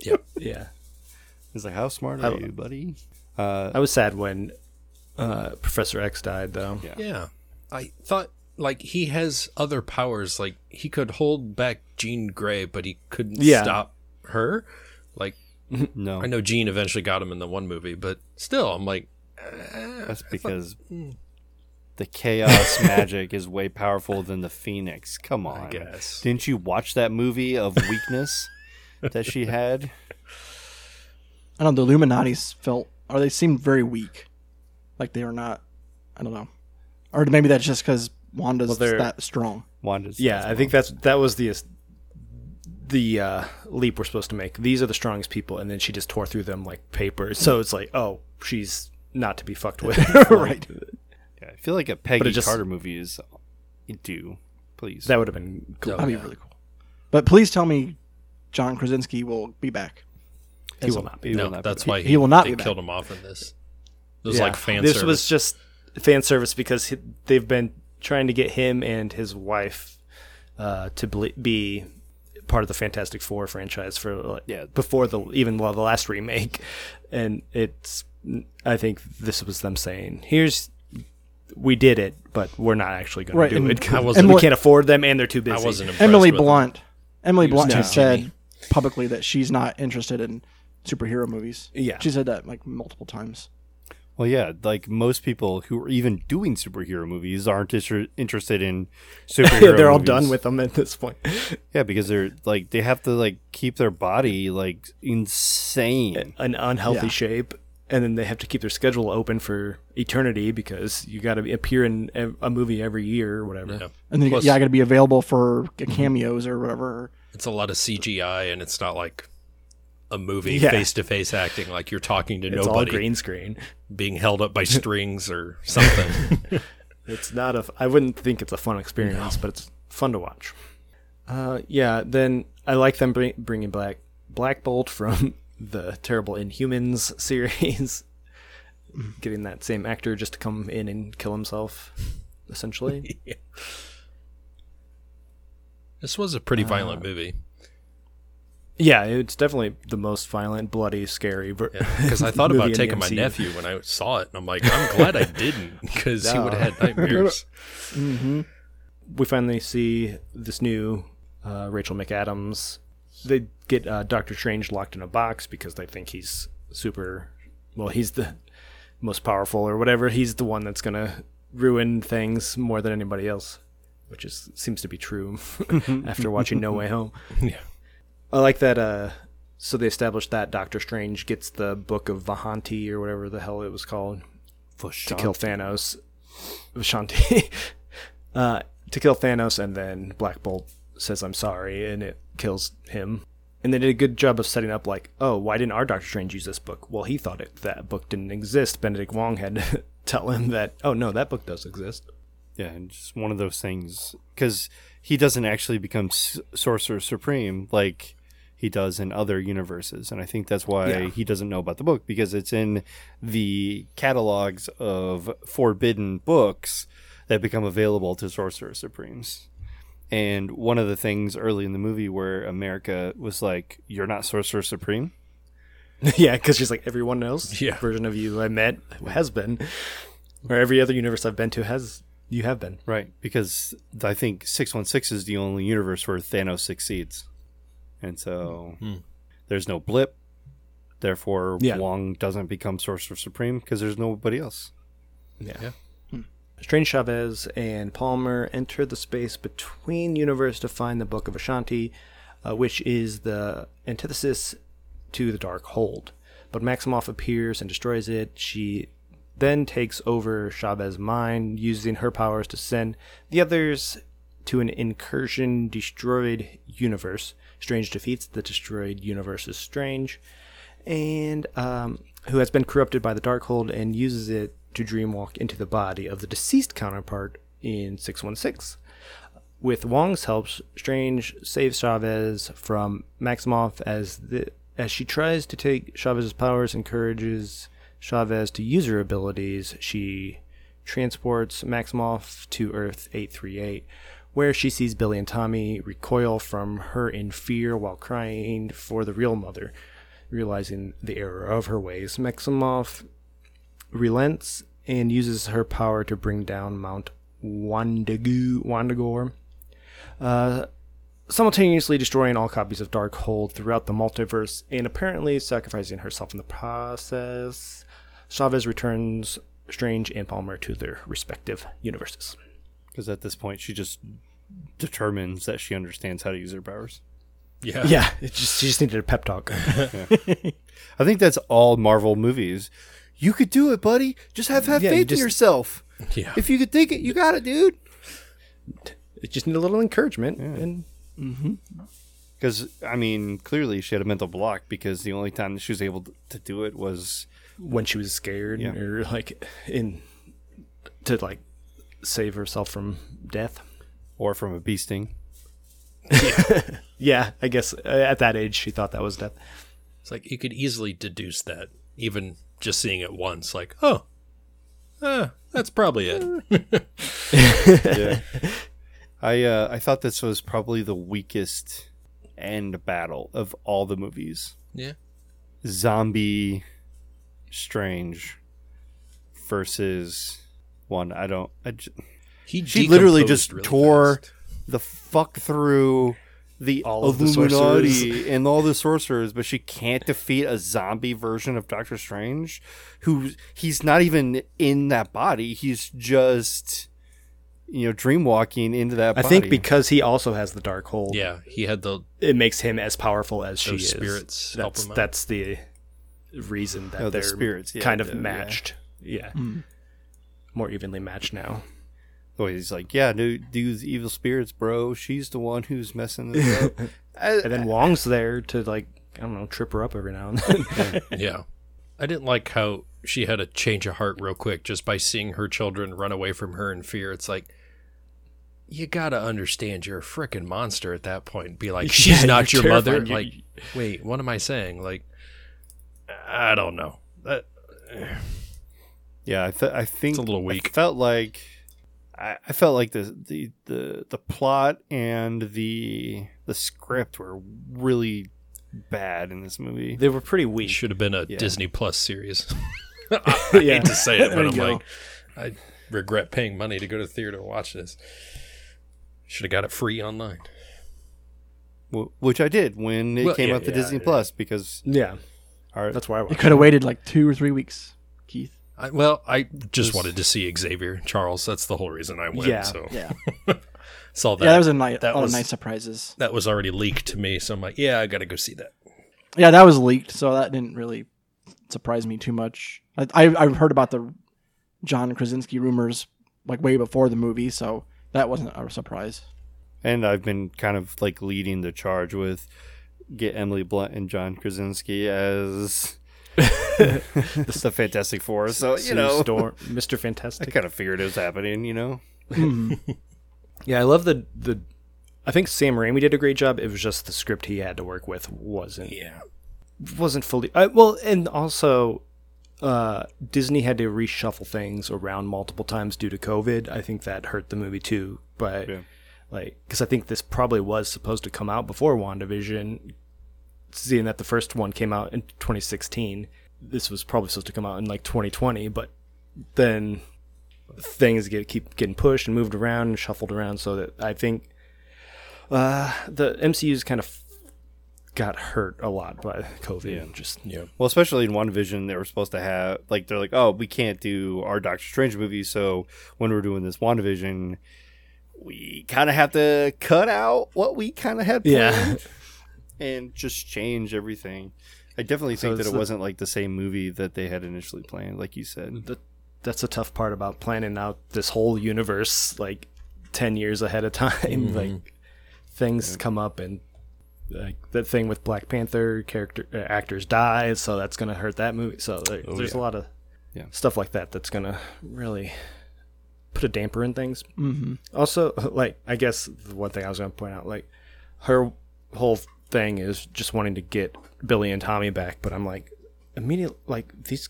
[SPEAKER 3] yeah. Yeah.
[SPEAKER 5] He's like how smart are
[SPEAKER 3] I-
[SPEAKER 5] you buddy uh
[SPEAKER 3] I was sad when uh, Professor X died, though.
[SPEAKER 5] Yeah.
[SPEAKER 4] Yeah. I thought, like, he has other powers. Like, he could hold back Jean Grey, but he couldn't
[SPEAKER 3] Yeah.
[SPEAKER 4] stop her. Like,
[SPEAKER 5] no
[SPEAKER 4] I know Jean eventually got him in the one movie, but still, I'm like,
[SPEAKER 5] That's because the chaos magic is way powerful than the phoenix. Come on.
[SPEAKER 4] I guess.
[SPEAKER 5] Didn't you watch that movie of weakness that she had?
[SPEAKER 2] I don't know. The Illuminati's felt, or they seemed very weak. Like they are not. I don't know. Or maybe that's just because Wanda's
[SPEAKER 3] Well,
[SPEAKER 2] that strong.
[SPEAKER 5] Wanda's
[SPEAKER 3] Yeah, I think that's that was the the uh, leap we're supposed to make. These are the strongest people, and then she just tore through them like paper. So it's like, oh, she's not to be fucked with, right?
[SPEAKER 5] Yeah, I feel like a Peggy
[SPEAKER 3] it just-
[SPEAKER 5] Carter movie is do please.
[SPEAKER 3] That would have been cool.
[SPEAKER 2] That'd
[SPEAKER 4] yeah.
[SPEAKER 2] be really cool. But please tell me, John Krasinski will be back.
[SPEAKER 3] He will not be.
[SPEAKER 5] He will
[SPEAKER 4] No,
[SPEAKER 5] not
[SPEAKER 4] that's
[SPEAKER 5] be-
[SPEAKER 4] why
[SPEAKER 2] he will not
[SPEAKER 4] they
[SPEAKER 2] be back.
[SPEAKER 4] killed him off in this. It was
[SPEAKER 3] Yeah.
[SPEAKER 4] like fan
[SPEAKER 3] This
[SPEAKER 4] service.
[SPEAKER 3] was just fan service because he, they've been trying to get him and his wife uh, to ble- be part of the Fantastic Four franchise for like,
[SPEAKER 5] Yeah.
[SPEAKER 3] before the even well the last remake, and it's I think this was them saying here's we did it, but we're not actually going
[SPEAKER 2] Right,
[SPEAKER 3] to do it.
[SPEAKER 2] and-
[SPEAKER 3] it. 'cause
[SPEAKER 4] I wasn't-
[SPEAKER 3] we
[SPEAKER 2] and
[SPEAKER 3] can't afford them, and they're too busy.
[SPEAKER 4] I wasn't impressed
[SPEAKER 2] Emily
[SPEAKER 4] with him.
[SPEAKER 2] Blunt. Emily Blunt
[SPEAKER 4] not
[SPEAKER 2] has said publicly that she's not interested in superhero movies.
[SPEAKER 3] Yeah.
[SPEAKER 2] she said that like multiple times.
[SPEAKER 5] Well, yeah, like most people who are even doing superhero movies aren't inter- interested in superhero.
[SPEAKER 3] they're all
[SPEAKER 5] movies.
[SPEAKER 3] done with them at this point.
[SPEAKER 5] Yeah, because they're like they have to like keep their body like insane.
[SPEAKER 3] an unhealthy
[SPEAKER 2] Yeah.
[SPEAKER 3] shape and then they have to keep their schedule open for eternity because you got to appear in a movie every year or whatever
[SPEAKER 4] Yeah.
[SPEAKER 2] And then
[SPEAKER 4] Plus-
[SPEAKER 2] yeah, I got to be available for cameos or whatever.
[SPEAKER 4] It's a lot of CGI, and it's not like a movie face to face acting like you're talking to
[SPEAKER 3] It's all
[SPEAKER 4] nobody,
[SPEAKER 3] green screen.
[SPEAKER 4] being held up by strings or something.
[SPEAKER 3] It's not a. I wouldn't think it's a fun experience, but it's fun to watch. Uh, yeah. Then I like them bring, bringing back Black Bolt from the terrible Inhumans series, getting that same actor just to come in and kill himself, essentially.
[SPEAKER 4] this was a pretty violent movie
[SPEAKER 3] yeah, it's definitely the most violent, bloody, scary.
[SPEAKER 4] because I thought about taking my nephew when I saw it, and I'm like, I'm glad I didn't because he would have had nightmares.
[SPEAKER 3] we finally see this new uh, Rachel McAdams. They get uh, Doctor Strange locked in a box because they think he's super. Well, he's the most powerful or whatever. He's the one that's gonna ruin things more than anybody else, which is seems to be true after watching No Way Home.
[SPEAKER 4] Yeah.
[SPEAKER 3] I like that. Uh, so they established that Doctor Strange gets the Book of Vahanti or whatever the hell it was called to kill Thanos. Shanti. uh, to kill Thanos, and then Black Bolt says, I'm sorry, and it kills him. And they did a good job of setting up, like, oh, why didn't our Doctor Strange use this book? Well, he thought it, that book didn't exist. Benedict Wong had to tell him that, oh, no, that book does exist.
[SPEAKER 5] Yeah, and just one of those things because he doesn't actually become S- Sorcerer Supreme like he does in other universes, and I think that's why
[SPEAKER 3] Yeah.
[SPEAKER 5] he doesn't know about the book because it's in the catalogs of forbidden books that become available to Sorcerer Supremes. And one of the things early in the movie where America was like, "You're not Sorcerer Supreme,"
[SPEAKER 3] yeah, because she's like, everyone else
[SPEAKER 4] Yeah.
[SPEAKER 3] version of you I met has been, or every other universe I've been to has, you have been.
[SPEAKER 5] Right, because I think 616 is the only universe where Thanos succeeds. And so hmm. Hmm. there's no blip. Therefore,
[SPEAKER 3] Yeah.
[SPEAKER 5] Wong doesn't become Sorcerer Supreme because there's nobody else.
[SPEAKER 3] Yeah. Hmm. Strange Chavez and Palmer enter the space between universe to find the Book of Ashanti, uh, which is the antithesis to the Dark Hold. But Maximoff appears and destroys it. She then takes over Chavez's mind, using her powers to send the others to an incursion destroyed universe. Strange defeats the destroyed universe's Strange, and um, who has been corrupted by the Darkhold and uses it to dreamwalk into the body of the deceased counterpart in 616. With Wong's help, Strange saves Chavez from Maximoff as the as she tries to take Chavez's powers, encourages Chavez to use her abilities. She transports Maximoff to Earth 838, where she sees Billy and Tommy recoil from her in fear while crying for the real mother. Realizing the error of her ways, Maximoff relents and uses her power to bring down Mount Wundagore, uh, simultaneously destroying all copies of Darkhold throughout the multiverse and apparently sacrificing herself in the process. Chavez returns Strange and Palmer to their respective universes.
[SPEAKER 5] Because at this point, she just determines that she understands how to use her powers.
[SPEAKER 4] Yeah.
[SPEAKER 3] Yeah, it just, she just needed a pep talk.
[SPEAKER 5] I think that's all Marvel movies. You could do it, buddy. Just have, have
[SPEAKER 3] Yeah, you
[SPEAKER 5] faith
[SPEAKER 3] just-
[SPEAKER 5] in yourself.
[SPEAKER 4] Yeah.
[SPEAKER 5] If you could think it, you got it, dude.
[SPEAKER 3] it just needed a little encouragement. And mm-hmm.
[SPEAKER 5] Because, I mean, clearly she had a mental block because the only time that she was able to do it was
[SPEAKER 3] when she was scared
[SPEAKER 5] Yeah.
[SPEAKER 3] or like in to like save herself from death.
[SPEAKER 5] or from a bee sting.
[SPEAKER 3] Yeah, I guess uh, at that age she thought that was death.
[SPEAKER 4] It's like you could easily deduce that, even just seeing it once. Like, oh, uh, that's probably it.
[SPEAKER 5] yeah. I uh, I thought this was probably the weakest end battle of all the movies.
[SPEAKER 4] Yeah.
[SPEAKER 5] Zombie Strange versus one. I don't. I j-
[SPEAKER 4] He
[SPEAKER 5] she literally just
[SPEAKER 4] really
[SPEAKER 5] tore
[SPEAKER 4] fast.
[SPEAKER 5] the fuck through the
[SPEAKER 3] All of the
[SPEAKER 5] Illuminati and all the sorcerers, but she can't defeat a zombie version of Doctor Strange, who he's not even in that body. He's just you know dreamwalking into that. Body.
[SPEAKER 3] I
[SPEAKER 5] body.
[SPEAKER 3] think because he also has the dark hold,
[SPEAKER 4] Yeah, he had the
[SPEAKER 3] it makes him as powerful as she
[SPEAKER 4] Those
[SPEAKER 3] is.
[SPEAKER 4] spirits help
[SPEAKER 3] That's
[SPEAKER 4] him out.
[SPEAKER 3] that's the reason that
[SPEAKER 5] Oh,
[SPEAKER 3] they're
[SPEAKER 5] spirits, yeah,
[SPEAKER 3] kind of
[SPEAKER 5] the- yeah.
[SPEAKER 3] matched. Yeah, mm. More evenly matched now.
[SPEAKER 5] Oh, he's like, yeah, dude, dude's evil spirits, bro. She's the one who's messing this up. I-
[SPEAKER 3] And then Wong's there to like I don't know, trip her up every now and then.
[SPEAKER 4] Yeah. I didn't like how she had a change of heart real quick just by seeing her children run away from her in fear. It's like, you gotta understand you're a freaking monster at that point. Be like, she's
[SPEAKER 3] Yeah,
[SPEAKER 4] not your mother.
[SPEAKER 3] terrified.
[SPEAKER 4] Like, wait, what am I saying? Like, I don't know. That,
[SPEAKER 5] Yeah, I, th- I think
[SPEAKER 4] It's a little
[SPEAKER 5] I
[SPEAKER 4] weak.
[SPEAKER 5] felt like I, I felt like the, the the the plot and the the script were really bad in this movie.
[SPEAKER 3] they were pretty weak.
[SPEAKER 4] should have been a
[SPEAKER 5] Yeah.
[SPEAKER 4] Disney Plus series. I, I
[SPEAKER 3] Yeah.
[SPEAKER 4] hate to say it, but I'm
[SPEAKER 3] go.
[SPEAKER 4] like, I regret paying money to go to the theater to watch this. Should have got it free online.
[SPEAKER 5] Wh- which I did when it
[SPEAKER 4] Well,
[SPEAKER 5] came
[SPEAKER 4] yeah,
[SPEAKER 5] out to
[SPEAKER 4] yeah,
[SPEAKER 5] Disney
[SPEAKER 4] yeah.
[SPEAKER 5] Plus because
[SPEAKER 3] Yeah,
[SPEAKER 5] our,
[SPEAKER 3] that's why I
[SPEAKER 2] You
[SPEAKER 3] watched.
[SPEAKER 2] could have waited like two or three weeks, Keith.
[SPEAKER 4] I, well, I just
[SPEAKER 3] Was-
[SPEAKER 4] wanted to see Xavier Charles. That's the whole reason I went.
[SPEAKER 3] Yeah,
[SPEAKER 4] so
[SPEAKER 2] Yeah,
[SPEAKER 4] saw that.
[SPEAKER 2] yeah, that was a nice,
[SPEAKER 4] that
[SPEAKER 2] a
[SPEAKER 4] was-
[SPEAKER 2] nice surprises.
[SPEAKER 4] that was already leaked to me, so I'm like, yeah, I got to go see that.
[SPEAKER 2] Yeah, that was leaked, so that didn't really surprise me too much. I I, I heard about the John Krasinski rumors like way before the movie, so that wasn't a surprise.
[SPEAKER 5] and I've been kind of like leading the charge with get Emily Blunt and John Krasinski as the Fantastic Four. So you
[SPEAKER 3] Sue
[SPEAKER 5] know,
[SPEAKER 3] Storm, Mr.
[SPEAKER 5] I
[SPEAKER 3] Fantastic.
[SPEAKER 5] kind of figured it was happening. You know,
[SPEAKER 2] Mhm.
[SPEAKER 3] Yeah, I love the the. I think Sam Raimi did a great job. It was just the script he had to work with wasn't
[SPEAKER 4] Yeah.
[SPEAKER 3] wasn't fully uh, well, and also uh, Disney had to reshuffle things around multiple times due to COVID. I think that hurt the movie too. But
[SPEAKER 5] Yeah.
[SPEAKER 3] like, because I think this probably was supposed to come out before WandaVision, seeing that the first one came out in 2016. This was probably supposed to come out in like 2020, but then things get keep getting pushed and moved around and shuffled around so that I think uh, the MCU's kind of got hurt a lot by COVID.
[SPEAKER 5] Yeah.
[SPEAKER 3] Just
[SPEAKER 4] Yeah.
[SPEAKER 5] well, especially in one WandaVision, they were supposed to have like they're like, oh, we can't do our Doctor Strange movie, so when we're doing this WandaVision, we kind of have to cut out what we kind of had
[SPEAKER 3] Yeah.
[SPEAKER 5] planned and just change everything. I definitely
[SPEAKER 3] So
[SPEAKER 5] think that it
[SPEAKER 3] the-
[SPEAKER 5] wasn't like the same movie that they had initially planned, like you said.
[SPEAKER 3] that that's a tough part about planning out this whole universe like 10 years ahead of time like things come up and like the thing with black panther character uh, actors die so that's going to hurt that movie so there, there's a lot of
[SPEAKER 5] Yeah.
[SPEAKER 3] stuff like that that's going to really put a damper in things
[SPEAKER 2] Mhm.
[SPEAKER 3] also like i guess the one thing i was going to point out like her whole thing is just wanting to get billy and tommy back but i'm like immediately like these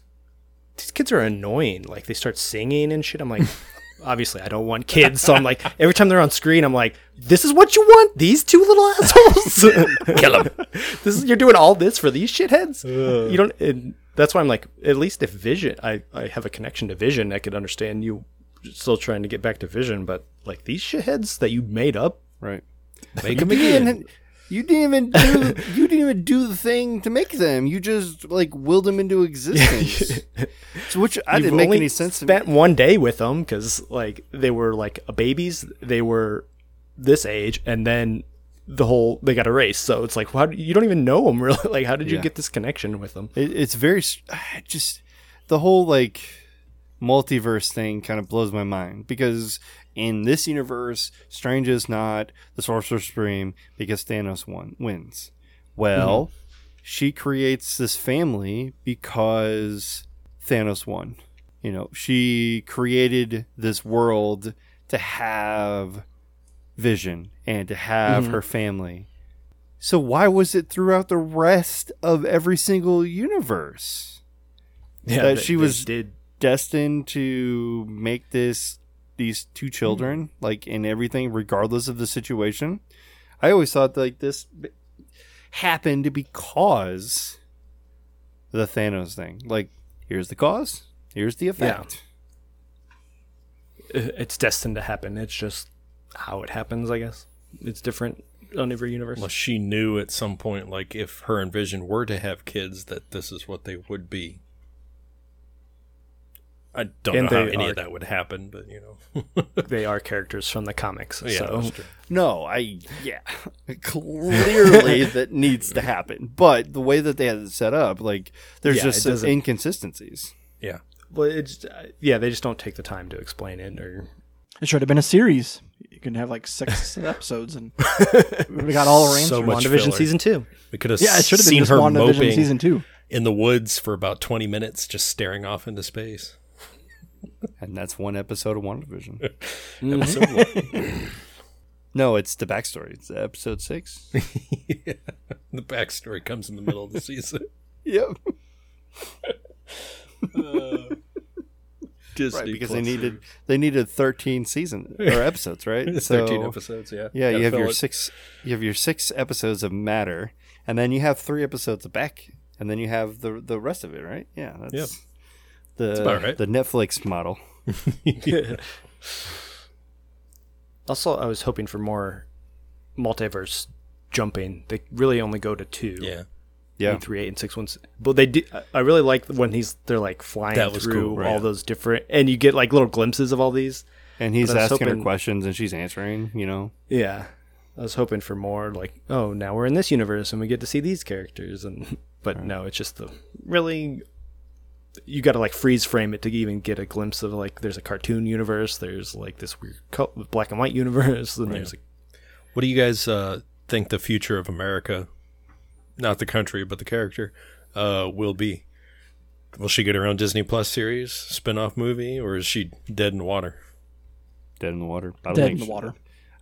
[SPEAKER 3] these kids are annoying. Like they start singing and shit. I'm like obviously i don't want kids. So i'm like every time they're on screen i'm like this is what you want? These two little assholes? Kill them this is you're doing all this for these shitheads? You don't and that's why i'm like at least if vision i i have a connection to vision i could understand you still trying to get back to vision but like these shitheads that you made up
[SPEAKER 5] Right.
[SPEAKER 4] Make them again.
[SPEAKER 5] You didn't even do you didn't even do the thing to make them. You just like willed them into existence. so which I
[SPEAKER 3] You've
[SPEAKER 5] didn't make any sense to me.
[SPEAKER 3] spent one day with them because like they were like babies they were this age and then the whole they got erased so it's like how do- you don't even know them really like how did you
[SPEAKER 5] Yeah.
[SPEAKER 3] get this connection with them
[SPEAKER 5] It, it's very just the whole like multiverse thing kind of blows my mind because in this universe, Strange is not the Sorcerer Supreme because Thanos won wins. Well, she creates this family because Thanos won. You know, she created this world to have Vision and to have
[SPEAKER 3] Mhm.
[SPEAKER 5] her family. So why was it throughout the rest of every single universe
[SPEAKER 3] yeah
[SPEAKER 5] That
[SPEAKER 3] they-
[SPEAKER 5] she was-
[SPEAKER 3] did
[SPEAKER 5] destined to make this these two hmm. children like in everything regardless of the situation? I always thought like this b- happened because the Thanos thing. Like here's the cause, here's the effect.
[SPEAKER 3] it's destined to happen it's just how it happens i guess it's different on every universe
[SPEAKER 4] Unless she knew at some point, like if her and Vision were to have kids, that this is what they would be. I don't
[SPEAKER 3] And
[SPEAKER 4] know how any
[SPEAKER 3] are-
[SPEAKER 4] of that would happen, but you know,
[SPEAKER 3] they are characters from the comics
[SPEAKER 4] yeah,
[SPEAKER 3] so
[SPEAKER 4] that's true.
[SPEAKER 5] No, I yeah, clearly that needs to happen. But the way that they had it set up, like there's
[SPEAKER 3] Yeah,
[SPEAKER 5] just some inconsistencies.
[SPEAKER 4] yeah.
[SPEAKER 3] well it's uh, yeah they just don't take the time to explain it or
[SPEAKER 2] It should have been a series. You can have like six episodes, and we got all our answers.
[SPEAKER 4] So much
[SPEAKER 3] WandaVision
[SPEAKER 4] filler.
[SPEAKER 3] season two.
[SPEAKER 4] We could have
[SPEAKER 2] yeah, it should have been
[SPEAKER 4] seen
[SPEAKER 2] just
[SPEAKER 4] her
[SPEAKER 2] WandaVision
[SPEAKER 4] moping
[SPEAKER 2] season two.
[SPEAKER 4] in the woods for about 20 minutes, just staring off into space.
[SPEAKER 5] And that's one episode of WandaVision.
[SPEAKER 4] Episode one.
[SPEAKER 5] no, it's the backstory. It's episode six.
[SPEAKER 4] The backstory comes in the middle of the season.
[SPEAKER 5] yep.
[SPEAKER 4] Disney
[SPEAKER 5] Right, because they needed they needed thirteen season or episodes, right? So-
[SPEAKER 4] 13 episodes, yeah.
[SPEAKER 5] Yeah,
[SPEAKER 4] Gotta
[SPEAKER 5] you have your
[SPEAKER 4] it.
[SPEAKER 5] six you have your six episodes of Matter, and then you have three episodes of Beck, and then you have the the rest of it, right? Yeah, that's
[SPEAKER 4] Yep.
[SPEAKER 5] The
[SPEAKER 4] right.
[SPEAKER 5] the Netflix model.
[SPEAKER 3] Also, I was hoping for more multiverse jumping. They really only go to two.
[SPEAKER 4] Yeah.
[SPEAKER 5] Yeah,
[SPEAKER 3] three, eight, and six ones. But they do. I really like when he's they're like flying
[SPEAKER 4] That was
[SPEAKER 3] through
[SPEAKER 4] cool, right.
[SPEAKER 3] all those different, and you get like little glimpses of all these.
[SPEAKER 5] and he's
[SPEAKER 3] But I was
[SPEAKER 5] asking her questions and she's answering. You know,
[SPEAKER 3] Yeah, I was hoping for more. Like, oh, now we're in this universe and we get to see these characters, and but no, it's just the really. You got to like freeze frame it to even get a glimpse of like there's a cartoon universe, there's like this weird col- black and white universe, and there's like
[SPEAKER 4] What do you guys uh, think the future of America, not the country, but the character, uh, will be? Will she get her own Disney Plus series, spin off movie, or is she dead in the water?
[SPEAKER 5] dead in the water. I don't
[SPEAKER 2] Dead
[SPEAKER 5] think
[SPEAKER 2] in the water.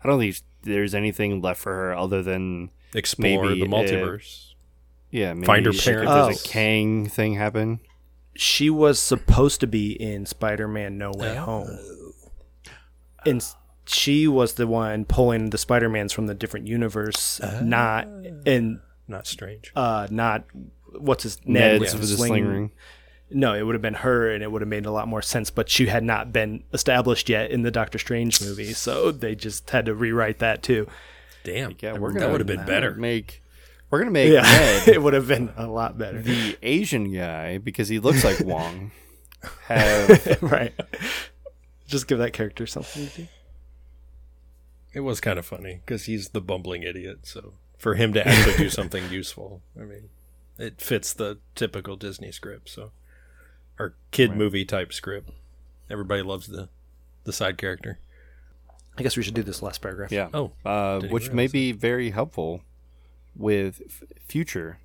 [SPEAKER 5] I don't think there's anything left for her other than
[SPEAKER 4] Explore
[SPEAKER 5] Maybe,
[SPEAKER 4] the multiverse.
[SPEAKER 5] yeah, maybe
[SPEAKER 4] Find her parents.
[SPEAKER 5] There's
[SPEAKER 3] Oh.
[SPEAKER 5] a Kang thing happen.
[SPEAKER 3] She was supposed to be in Spider-Man: No Way Home, and she was the one pulling the Spider-Mans from the different universe, not and
[SPEAKER 4] Not strange.
[SPEAKER 3] uh, not what's his Ned
[SPEAKER 5] Ned's
[SPEAKER 3] with
[SPEAKER 5] with
[SPEAKER 3] the
[SPEAKER 5] the sling ring.
[SPEAKER 3] No, it would have been her, and it would have made a lot more sense. But she had not been established yet in the Doctor Strange movie, so they just had to rewrite that too.
[SPEAKER 4] Damn.
[SPEAKER 5] Yeah,
[SPEAKER 4] that
[SPEAKER 5] we're
[SPEAKER 4] that would have been better.
[SPEAKER 5] Make we're gonna make
[SPEAKER 3] Yeah,
[SPEAKER 5] Ned
[SPEAKER 3] it would have been a lot better.
[SPEAKER 5] the Asian guy because he looks like Wong. Have
[SPEAKER 3] right? Just give that character something to do.
[SPEAKER 4] It was kind of funny because he's the bumbling idiot. So for him to actually do something useful, I mean, it fits the typical Disney script. So or kid movie type script. Everybody loves the the side character.
[SPEAKER 3] I guess we should do this last paragraph.
[SPEAKER 5] yeah,
[SPEAKER 4] Oh,
[SPEAKER 5] uh, which may be very helpful with f- future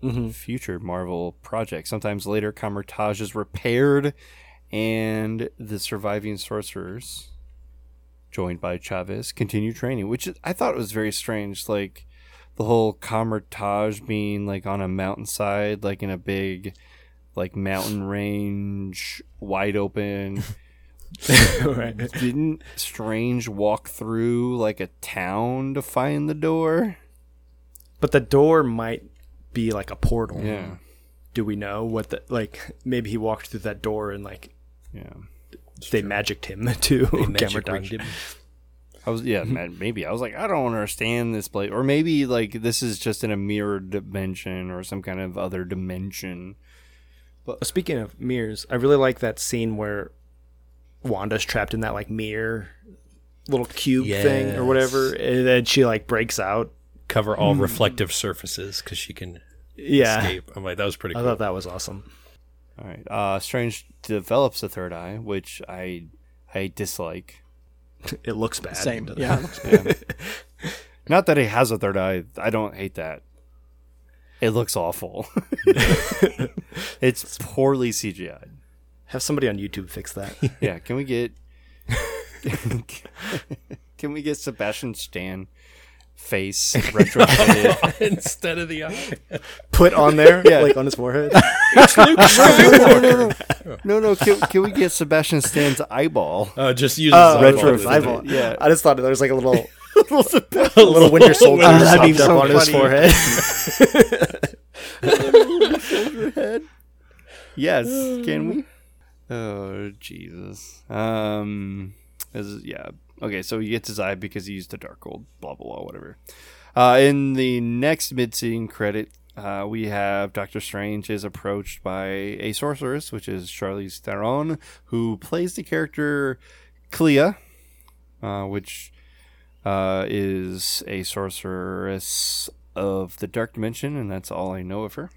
[SPEAKER 3] hmm
[SPEAKER 5] future Marvel projects. Sometimes later, Kamar-Taj is repaired, and the surviving sorcerers, joined by Chavez, continue training. Which I thought was very strange. Like the whole Kamar-Taj being like on a mountainside, like in a big, like mountain range, wide open.
[SPEAKER 3] right.
[SPEAKER 5] Didn't Strange walk through like a town to find the door?
[SPEAKER 3] But the door might be like a portal.
[SPEAKER 5] Yeah,
[SPEAKER 3] Do we know what the like? Maybe he walked through that door and like
[SPEAKER 5] yeah.
[SPEAKER 3] they magicked him to
[SPEAKER 4] They magic Kamar-Taj. him.
[SPEAKER 5] I was yeah, man, maybe I was like, I don't understand this place, or maybe like this is just in a mirror dimension or some kind of other dimension.
[SPEAKER 3] But oh, speaking of mirrors, I really like that scene where Wanda's trapped in that like mirror little cube thing or whatever, and then she like breaks out.
[SPEAKER 4] Cover all reflective surfaces because she can
[SPEAKER 3] Yeah,
[SPEAKER 4] escape. I'm like, that was pretty cool.
[SPEAKER 3] I
[SPEAKER 4] cool.
[SPEAKER 3] thought that was awesome.
[SPEAKER 5] All right, uh, Strange develops a third eye, which I I dislike.
[SPEAKER 3] It looks bad.
[SPEAKER 2] Same.
[SPEAKER 3] doesn't
[SPEAKER 2] Yeah.
[SPEAKER 5] Not that he has a third eye. I don't hate that. It looks awful. it's poorly CGI.
[SPEAKER 3] Have somebody on YouTube fix that.
[SPEAKER 5] Yeah, can we get Can we get Sebastian Stan face retrofitted?
[SPEAKER 4] Instead of the eye.
[SPEAKER 3] Put on there,
[SPEAKER 5] Yeah.
[SPEAKER 3] like on his forehead.
[SPEAKER 5] no, no, no, no, no, no. Can, can we get Sebastian Stan's eyeball?
[SPEAKER 4] Uh, just use his eyeball.
[SPEAKER 5] retro-
[SPEAKER 3] eyeball.
[SPEAKER 5] Yeah.
[SPEAKER 3] I just thought there was like a little,
[SPEAKER 5] Sebastian
[SPEAKER 3] a little Winter Soldier
[SPEAKER 2] Uh, that'd be
[SPEAKER 3] popped up
[SPEAKER 2] so
[SPEAKER 3] on his
[SPEAKER 2] funny.
[SPEAKER 3] forehead.
[SPEAKER 5] head. Yes, can we? Oh Jesus. Um, is yeah. Okay, so he gets his eye because he used the dark gold. Blah blah blah. Whatever. Uh, in the next mid-scene credit, uh, we have Doctor Strange is approached by a sorceress, which is Charlize Theron, who plays the character Clea, uh, which uh, is a sorceress of the dark dimension, and that's all I know of her.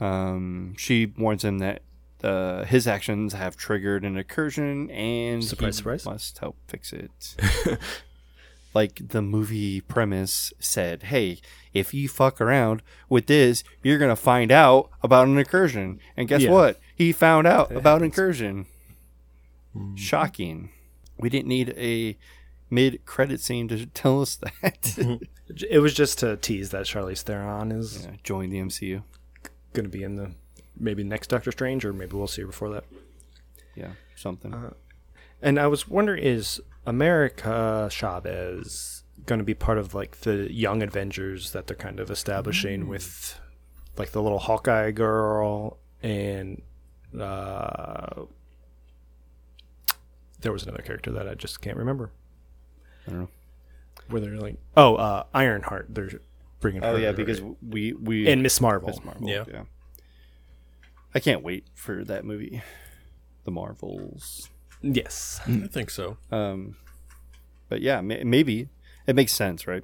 [SPEAKER 5] Um, she warns him that uh, his actions have triggered an incursion, and
[SPEAKER 3] Surprise,
[SPEAKER 5] he
[SPEAKER 3] surprise.
[SPEAKER 5] must help fix it. like the movie premise said, "Hey, if you fuck around with this, you're gonna find out about an incursion." And guess
[SPEAKER 3] Yeah.
[SPEAKER 5] what? He found out about incursion. Shocking. We didn't need a mid-credit scene to tell us that.
[SPEAKER 3] It was just to tease that Charlize Theron is
[SPEAKER 5] Yeah, Join the MCU.
[SPEAKER 3] going to be in the maybe next Doctor Strange, or maybe we'll see her before that.
[SPEAKER 5] Yeah, something.
[SPEAKER 3] And I was wondering, is America Chavez going to be part of like the young Avengers that they're kind of establishing with like the little Hawkeye girl and uh, there was another character that I just can't remember.
[SPEAKER 5] I don't know.
[SPEAKER 3] Where they're like, oh, uh, Ironheart. They're bringing.
[SPEAKER 5] Oh
[SPEAKER 3] her
[SPEAKER 5] yeah, because we we
[SPEAKER 3] and Miss Marvel.
[SPEAKER 5] Miss Marvel.
[SPEAKER 4] Yeah.
[SPEAKER 5] yeah. I can't wait for that movie, The Marvels.
[SPEAKER 3] Yes.
[SPEAKER 4] I think so.
[SPEAKER 5] Um, but yeah, may- maybe it makes sense, right?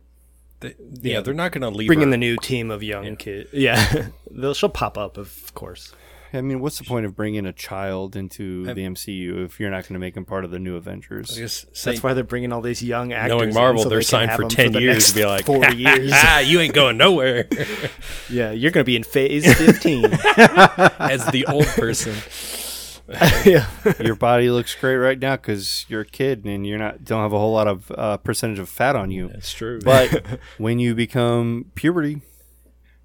[SPEAKER 4] They, yeah, they're not going to leave
[SPEAKER 3] Bring in the new team of young kids. Yeah, They'll, she'll pop up, of course.
[SPEAKER 5] I mean, what's the point of bringing a child into the MCU if you're not going to make him part of the new Avengers?
[SPEAKER 4] I guess
[SPEAKER 3] That's why they're bringing all these young actors.
[SPEAKER 4] knowing
[SPEAKER 3] in,
[SPEAKER 4] Marvel,
[SPEAKER 3] so
[SPEAKER 4] they're
[SPEAKER 3] they
[SPEAKER 4] signed for ten
[SPEAKER 3] the
[SPEAKER 4] years
[SPEAKER 3] next
[SPEAKER 4] to be like
[SPEAKER 3] forty years.
[SPEAKER 4] ah, you ain't going nowhere.
[SPEAKER 3] yeah, you're gonna be in Phase 15.
[SPEAKER 4] As the old person,
[SPEAKER 3] yeah,
[SPEAKER 5] Your body looks great right now because you're a kid and you're not don't have a whole lot of uh, percentage of fat on you.
[SPEAKER 4] that's true.
[SPEAKER 5] But when you become puberty,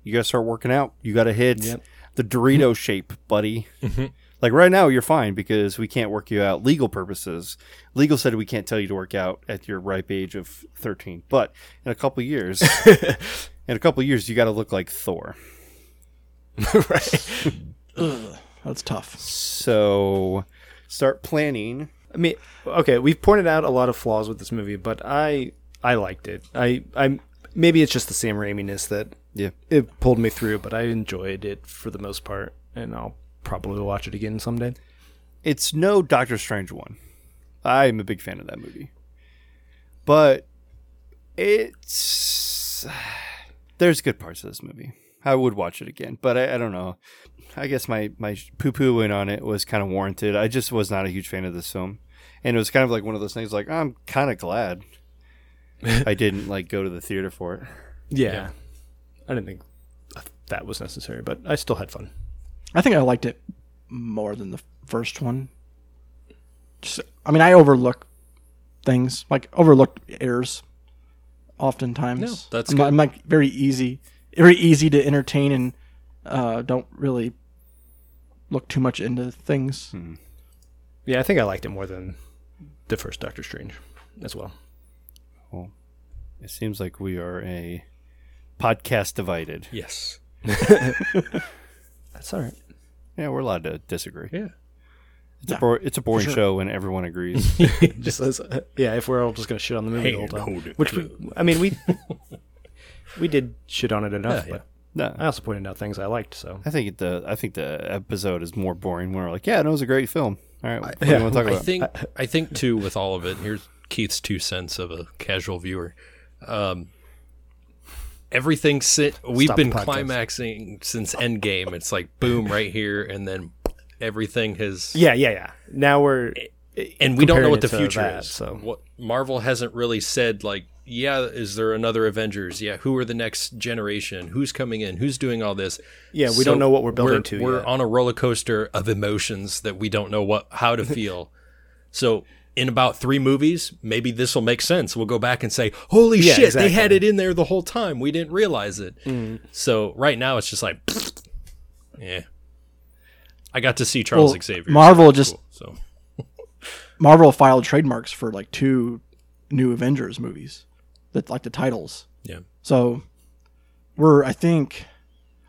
[SPEAKER 5] you got to start working out. You got to hit
[SPEAKER 3] Yep.
[SPEAKER 5] The Dorito shape, buddy. Mm-hmm. Like right now, you're fine because we can't work you out legal purposes. Legal said we can't tell you to work out at your ripe age of 13. But in a couple years, in a couple years, you got to look like Thor.
[SPEAKER 3] right.
[SPEAKER 2] That's tough.
[SPEAKER 5] So start planning.
[SPEAKER 3] I mean, okay, we've pointed out a lot of flaws with this movie, but I I liked it. I I maybe it's just the Sam Raiminess that
[SPEAKER 5] Yeah.
[SPEAKER 3] it pulled me through, but I enjoyed it for the most part, and I'll probably watch it again someday.
[SPEAKER 5] It's no Doctor Strange one. I'm a big fan of that movie. But it's there's good parts of this movie. I would watch it again, but I, I don't know. I guess my my poo pooing on it was kind of warranted. I just was not a huge fan of this film, and it was kind of like one of those things. Like I'm kind of glad I didn't like go to the theater for it.
[SPEAKER 3] Yeah. I didn't think that was necessary, but I still had fun.
[SPEAKER 2] I think I liked it more than the first one. Just, I mean, I overlook things like overlooked errors. Oftentimes,
[SPEAKER 4] No, that's
[SPEAKER 2] I'm,
[SPEAKER 4] good.
[SPEAKER 2] I'm like very easy, very easy to entertain, and uh, don't really look too much into things.
[SPEAKER 3] Yeah, I think I liked it more than the first Doctor Strange as well. well.
[SPEAKER 5] It seems like we are a podcast divided.
[SPEAKER 4] yes,
[SPEAKER 3] That's all right.
[SPEAKER 5] Yeah, we're allowed to disagree.
[SPEAKER 4] yeah.
[SPEAKER 5] It's a bo- it's a boring
[SPEAKER 2] sure.
[SPEAKER 5] show when everyone agrees.
[SPEAKER 3] just as yeah, if we're all just gonna shit on the movie the whole time, which we, I mean we we did shit on it enough,
[SPEAKER 4] Yeah,
[SPEAKER 3] but
[SPEAKER 5] no,
[SPEAKER 3] I also pointed out things I liked. So
[SPEAKER 5] I think the I think the episode is more boring. When we're like, yeah, no, it was a great film. All right, what do you want to talk
[SPEAKER 4] I
[SPEAKER 5] about?
[SPEAKER 4] think I think too with all of it. Here's Keith's two cents of a casual viewer. Um, everything sit we've
[SPEAKER 3] Stop
[SPEAKER 4] been climaxing since Endgame. It's like boom right here, and then everything has.
[SPEAKER 3] yeah, yeah, yeah. Now we're
[SPEAKER 4] and we don't know what the future
[SPEAKER 3] that,
[SPEAKER 4] is.
[SPEAKER 3] so-
[SPEAKER 4] what Marvel hasn't really said like, yeah, is there another Avengers? Yeah, who are the next generation? Who's coming in? Who's doing all this?
[SPEAKER 3] Yeah, we don't know what we're building to
[SPEAKER 4] We're
[SPEAKER 3] yet.
[SPEAKER 4] on a roller coaster of emotions that we don't know what how to feel. so in about three movies, maybe this will make sense. We'll go back and say, "Holy
[SPEAKER 3] Yeah,
[SPEAKER 4] shit, they had it in there the whole time. We didn't realize it."
[SPEAKER 3] Mm.
[SPEAKER 4] So right now, it's just like, yeah. I got to see Charles
[SPEAKER 2] Well,
[SPEAKER 4] Xavier.
[SPEAKER 2] Marvel
[SPEAKER 4] so
[SPEAKER 2] just-
[SPEAKER 4] cool. so
[SPEAKER 2] Marvel filed trademarks for like two new Avengers movies, that like the titles.
[SPEAKER 4] yeah.
[SPEAKER 2] So we're I think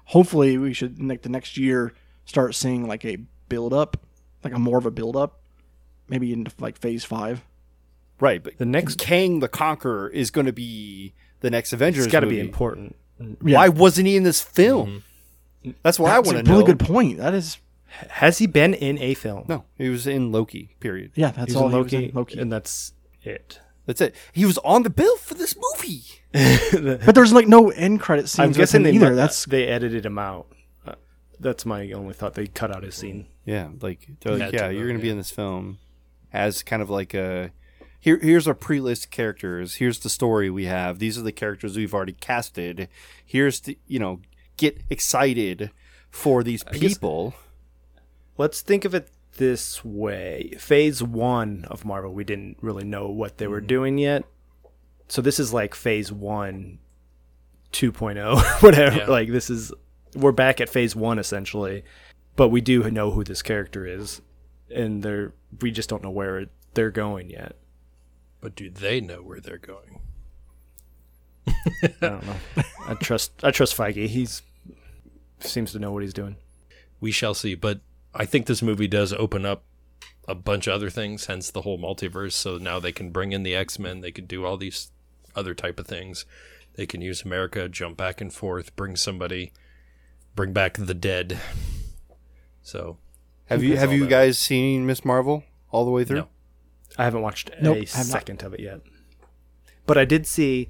[SPEAKER 2] hopefully we should like the next year start seeing like a build up, like a more of a build up, maybe into like phase five.
[SPEAKER 5] right, but
[SPEAKER 3] the next.
[SPEAKER 5] Kang the Conqueror is going to be the next Avengers.
[SPEAKER 3] It's got to be important.
[SPEAKER 2] Yeah.
[SPEAKER 5] Why wasn't he in this film? That's what I
[SPEAKER 2] That's
[SPEAKER 5] want
[SPEAKER 2] a
[SPEAKER 5] to
[SPEAKER 2] really good point. That is
[SPEAKER 3] Has he been in a film?
[SPEAKER 5] No, he was in Loki. Period.
[SPEAKER 2] yeah, that's
[SPEAKER 3] He's
[SPEAKER 2] all
[SPEAKER 3] in
[SPEAKER 2] he was
[SPEAKER 3] Loki,
[SPEAKER 2] in Loki.
[SPEAKER 3] and that's it.
[SPEAKER 5] That's it. He was on the bill for this movie.
[SPEAKER 2] but there's like no end credit scenes
[SPEAKER 3] I'm
[SPEAKER 2] with
[SPEAKER 3] guessing
[SPEAKER 2] him
[SPEAKER 3] they
[SPEAKER 2] either.
[SPEAKER 3] mu-
[SPEAKER 2] That's
[SPEAKER 3] they edited him out. Uh, that's my only thought. They cut out his scene.
[SPEAKER 5] Yeah, like they're like,
[SPEAKER 4] Had
[SPEAKER 5] yeah, you're going to be in this film as kind of like a here here's our pre-list characters. Here's the story we have. These are the characters we've already casted. Here's the you know get excited for these people.
[SPEAKER 3] Let's think of it this way. Phase one of Marvel, we didn't really know what they were mm-hmm. doing yet. So this is like phase one, 2.0, whatever.
[SPEAKER 4] Yeah.
[SPEAKER 3] Like this is, we're back at phase one essentially. But we do know who this character is. And they're, we just don't know where they're going yet.
[SPEAKER 4] But do they know where they're going?
[SPEAKER 3] I don't know. I trust, I trust Feige. He's, seems to know what he's doing.
[SPEAKER 4] We shall see. But I think this movie does open up a bunch of other things, hence the whole multiverse. So now they can bring in the X Men. They can do all these other type of things. They can use America, jump back and forth, bring somebody, bring back the dead. So
[SPEAKER 5] Have you have you
[SPEAKER 4] that.
[SPEAKER 5] guys seen Miss Marvel all the way through?
[SPEAKER 4] No.
[SPEAKER 3] I haven't watched
[SPEAKER 2] Nope,
[SPEAKER 3] a
[SPEAKER 2] have not.
[SPEAKER 3] second of it yet. But I did see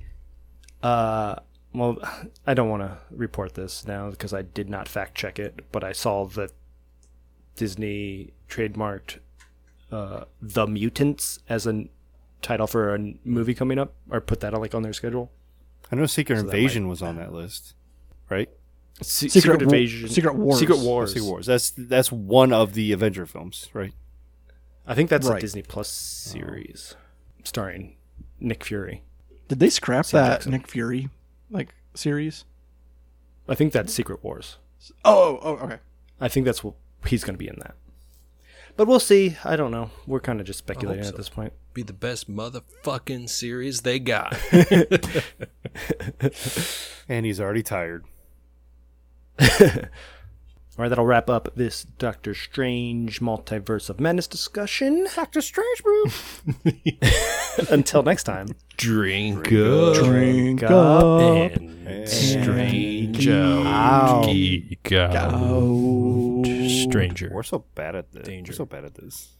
[SPEAKER 3] uh well I don't want to report this now because I did not fact check it, but I saw that Disney trademarked uh The Mutants as a title for a movie coming up or put that like on their schedule.
[SPEAKER 5] I know Secret
[SPEAKER 3] So that
[SPEAKER 5] Invasion was on that list, right?
[SPEAKER 3] Se-
[SPEAKER 2] Secret Wa-
[SPEAKER 3] Invasion,
[SPEAKER 2] Secret Wars.
[SPEAKER 3] Secret
[SPEAKER 2] Oh,
[SPEAKER 3] Wars.
[SPEAKER 5] Secret Wars. That's that's one of the Avenger films, right?
[SPEAKER 3] I think that's a
[SPEAKER 2] Right.
[SPEAKER 3] Disney Plus series oh. starring Nick Fury.
[SPEAKER 2] Did they scrap
[SPEAKER 3] Sam
[SPEAKER 2] that
[SPEAKER 3] Jackson.
[SPEAKER 2] Nick Fury like series?
[SPEAKER 3] I think that's Secret Wars.
[SPEAKER 2] Oh, oh, oh okay.
[SPEAKER 3] I think that's what he's going to be in that. But we'll see. I don't know. We're kind of just speculating
[SPEAKER 4] so.
[SPEAKER 3] at this point.
[SPEAKER 4] be the best motherfucking series they got.
[SPEAKER 5] And he's already tired.
[SPEAKER 3] All right, that'll wrap up this Doctor Strange Multiverse of Madness discussion. Doctor Strange, bro. Until next time.
[SPEAKER 4] Drink up
[SPEAKER 2] Drink
[SPEAKER 3] up
[SPEAKER 2] up.
[SPEAKER 4] and strange
[SPEAKER 2] out.
[SPEAKER 4] out. Geek out.
[SPEAKER 2] out.
[SPEAKER 4] Stranger.
[SPEAKER 5] We're so bad at this.
[SPEAKER 4] Danger.
[SPEAKER 5] We're so bad at this.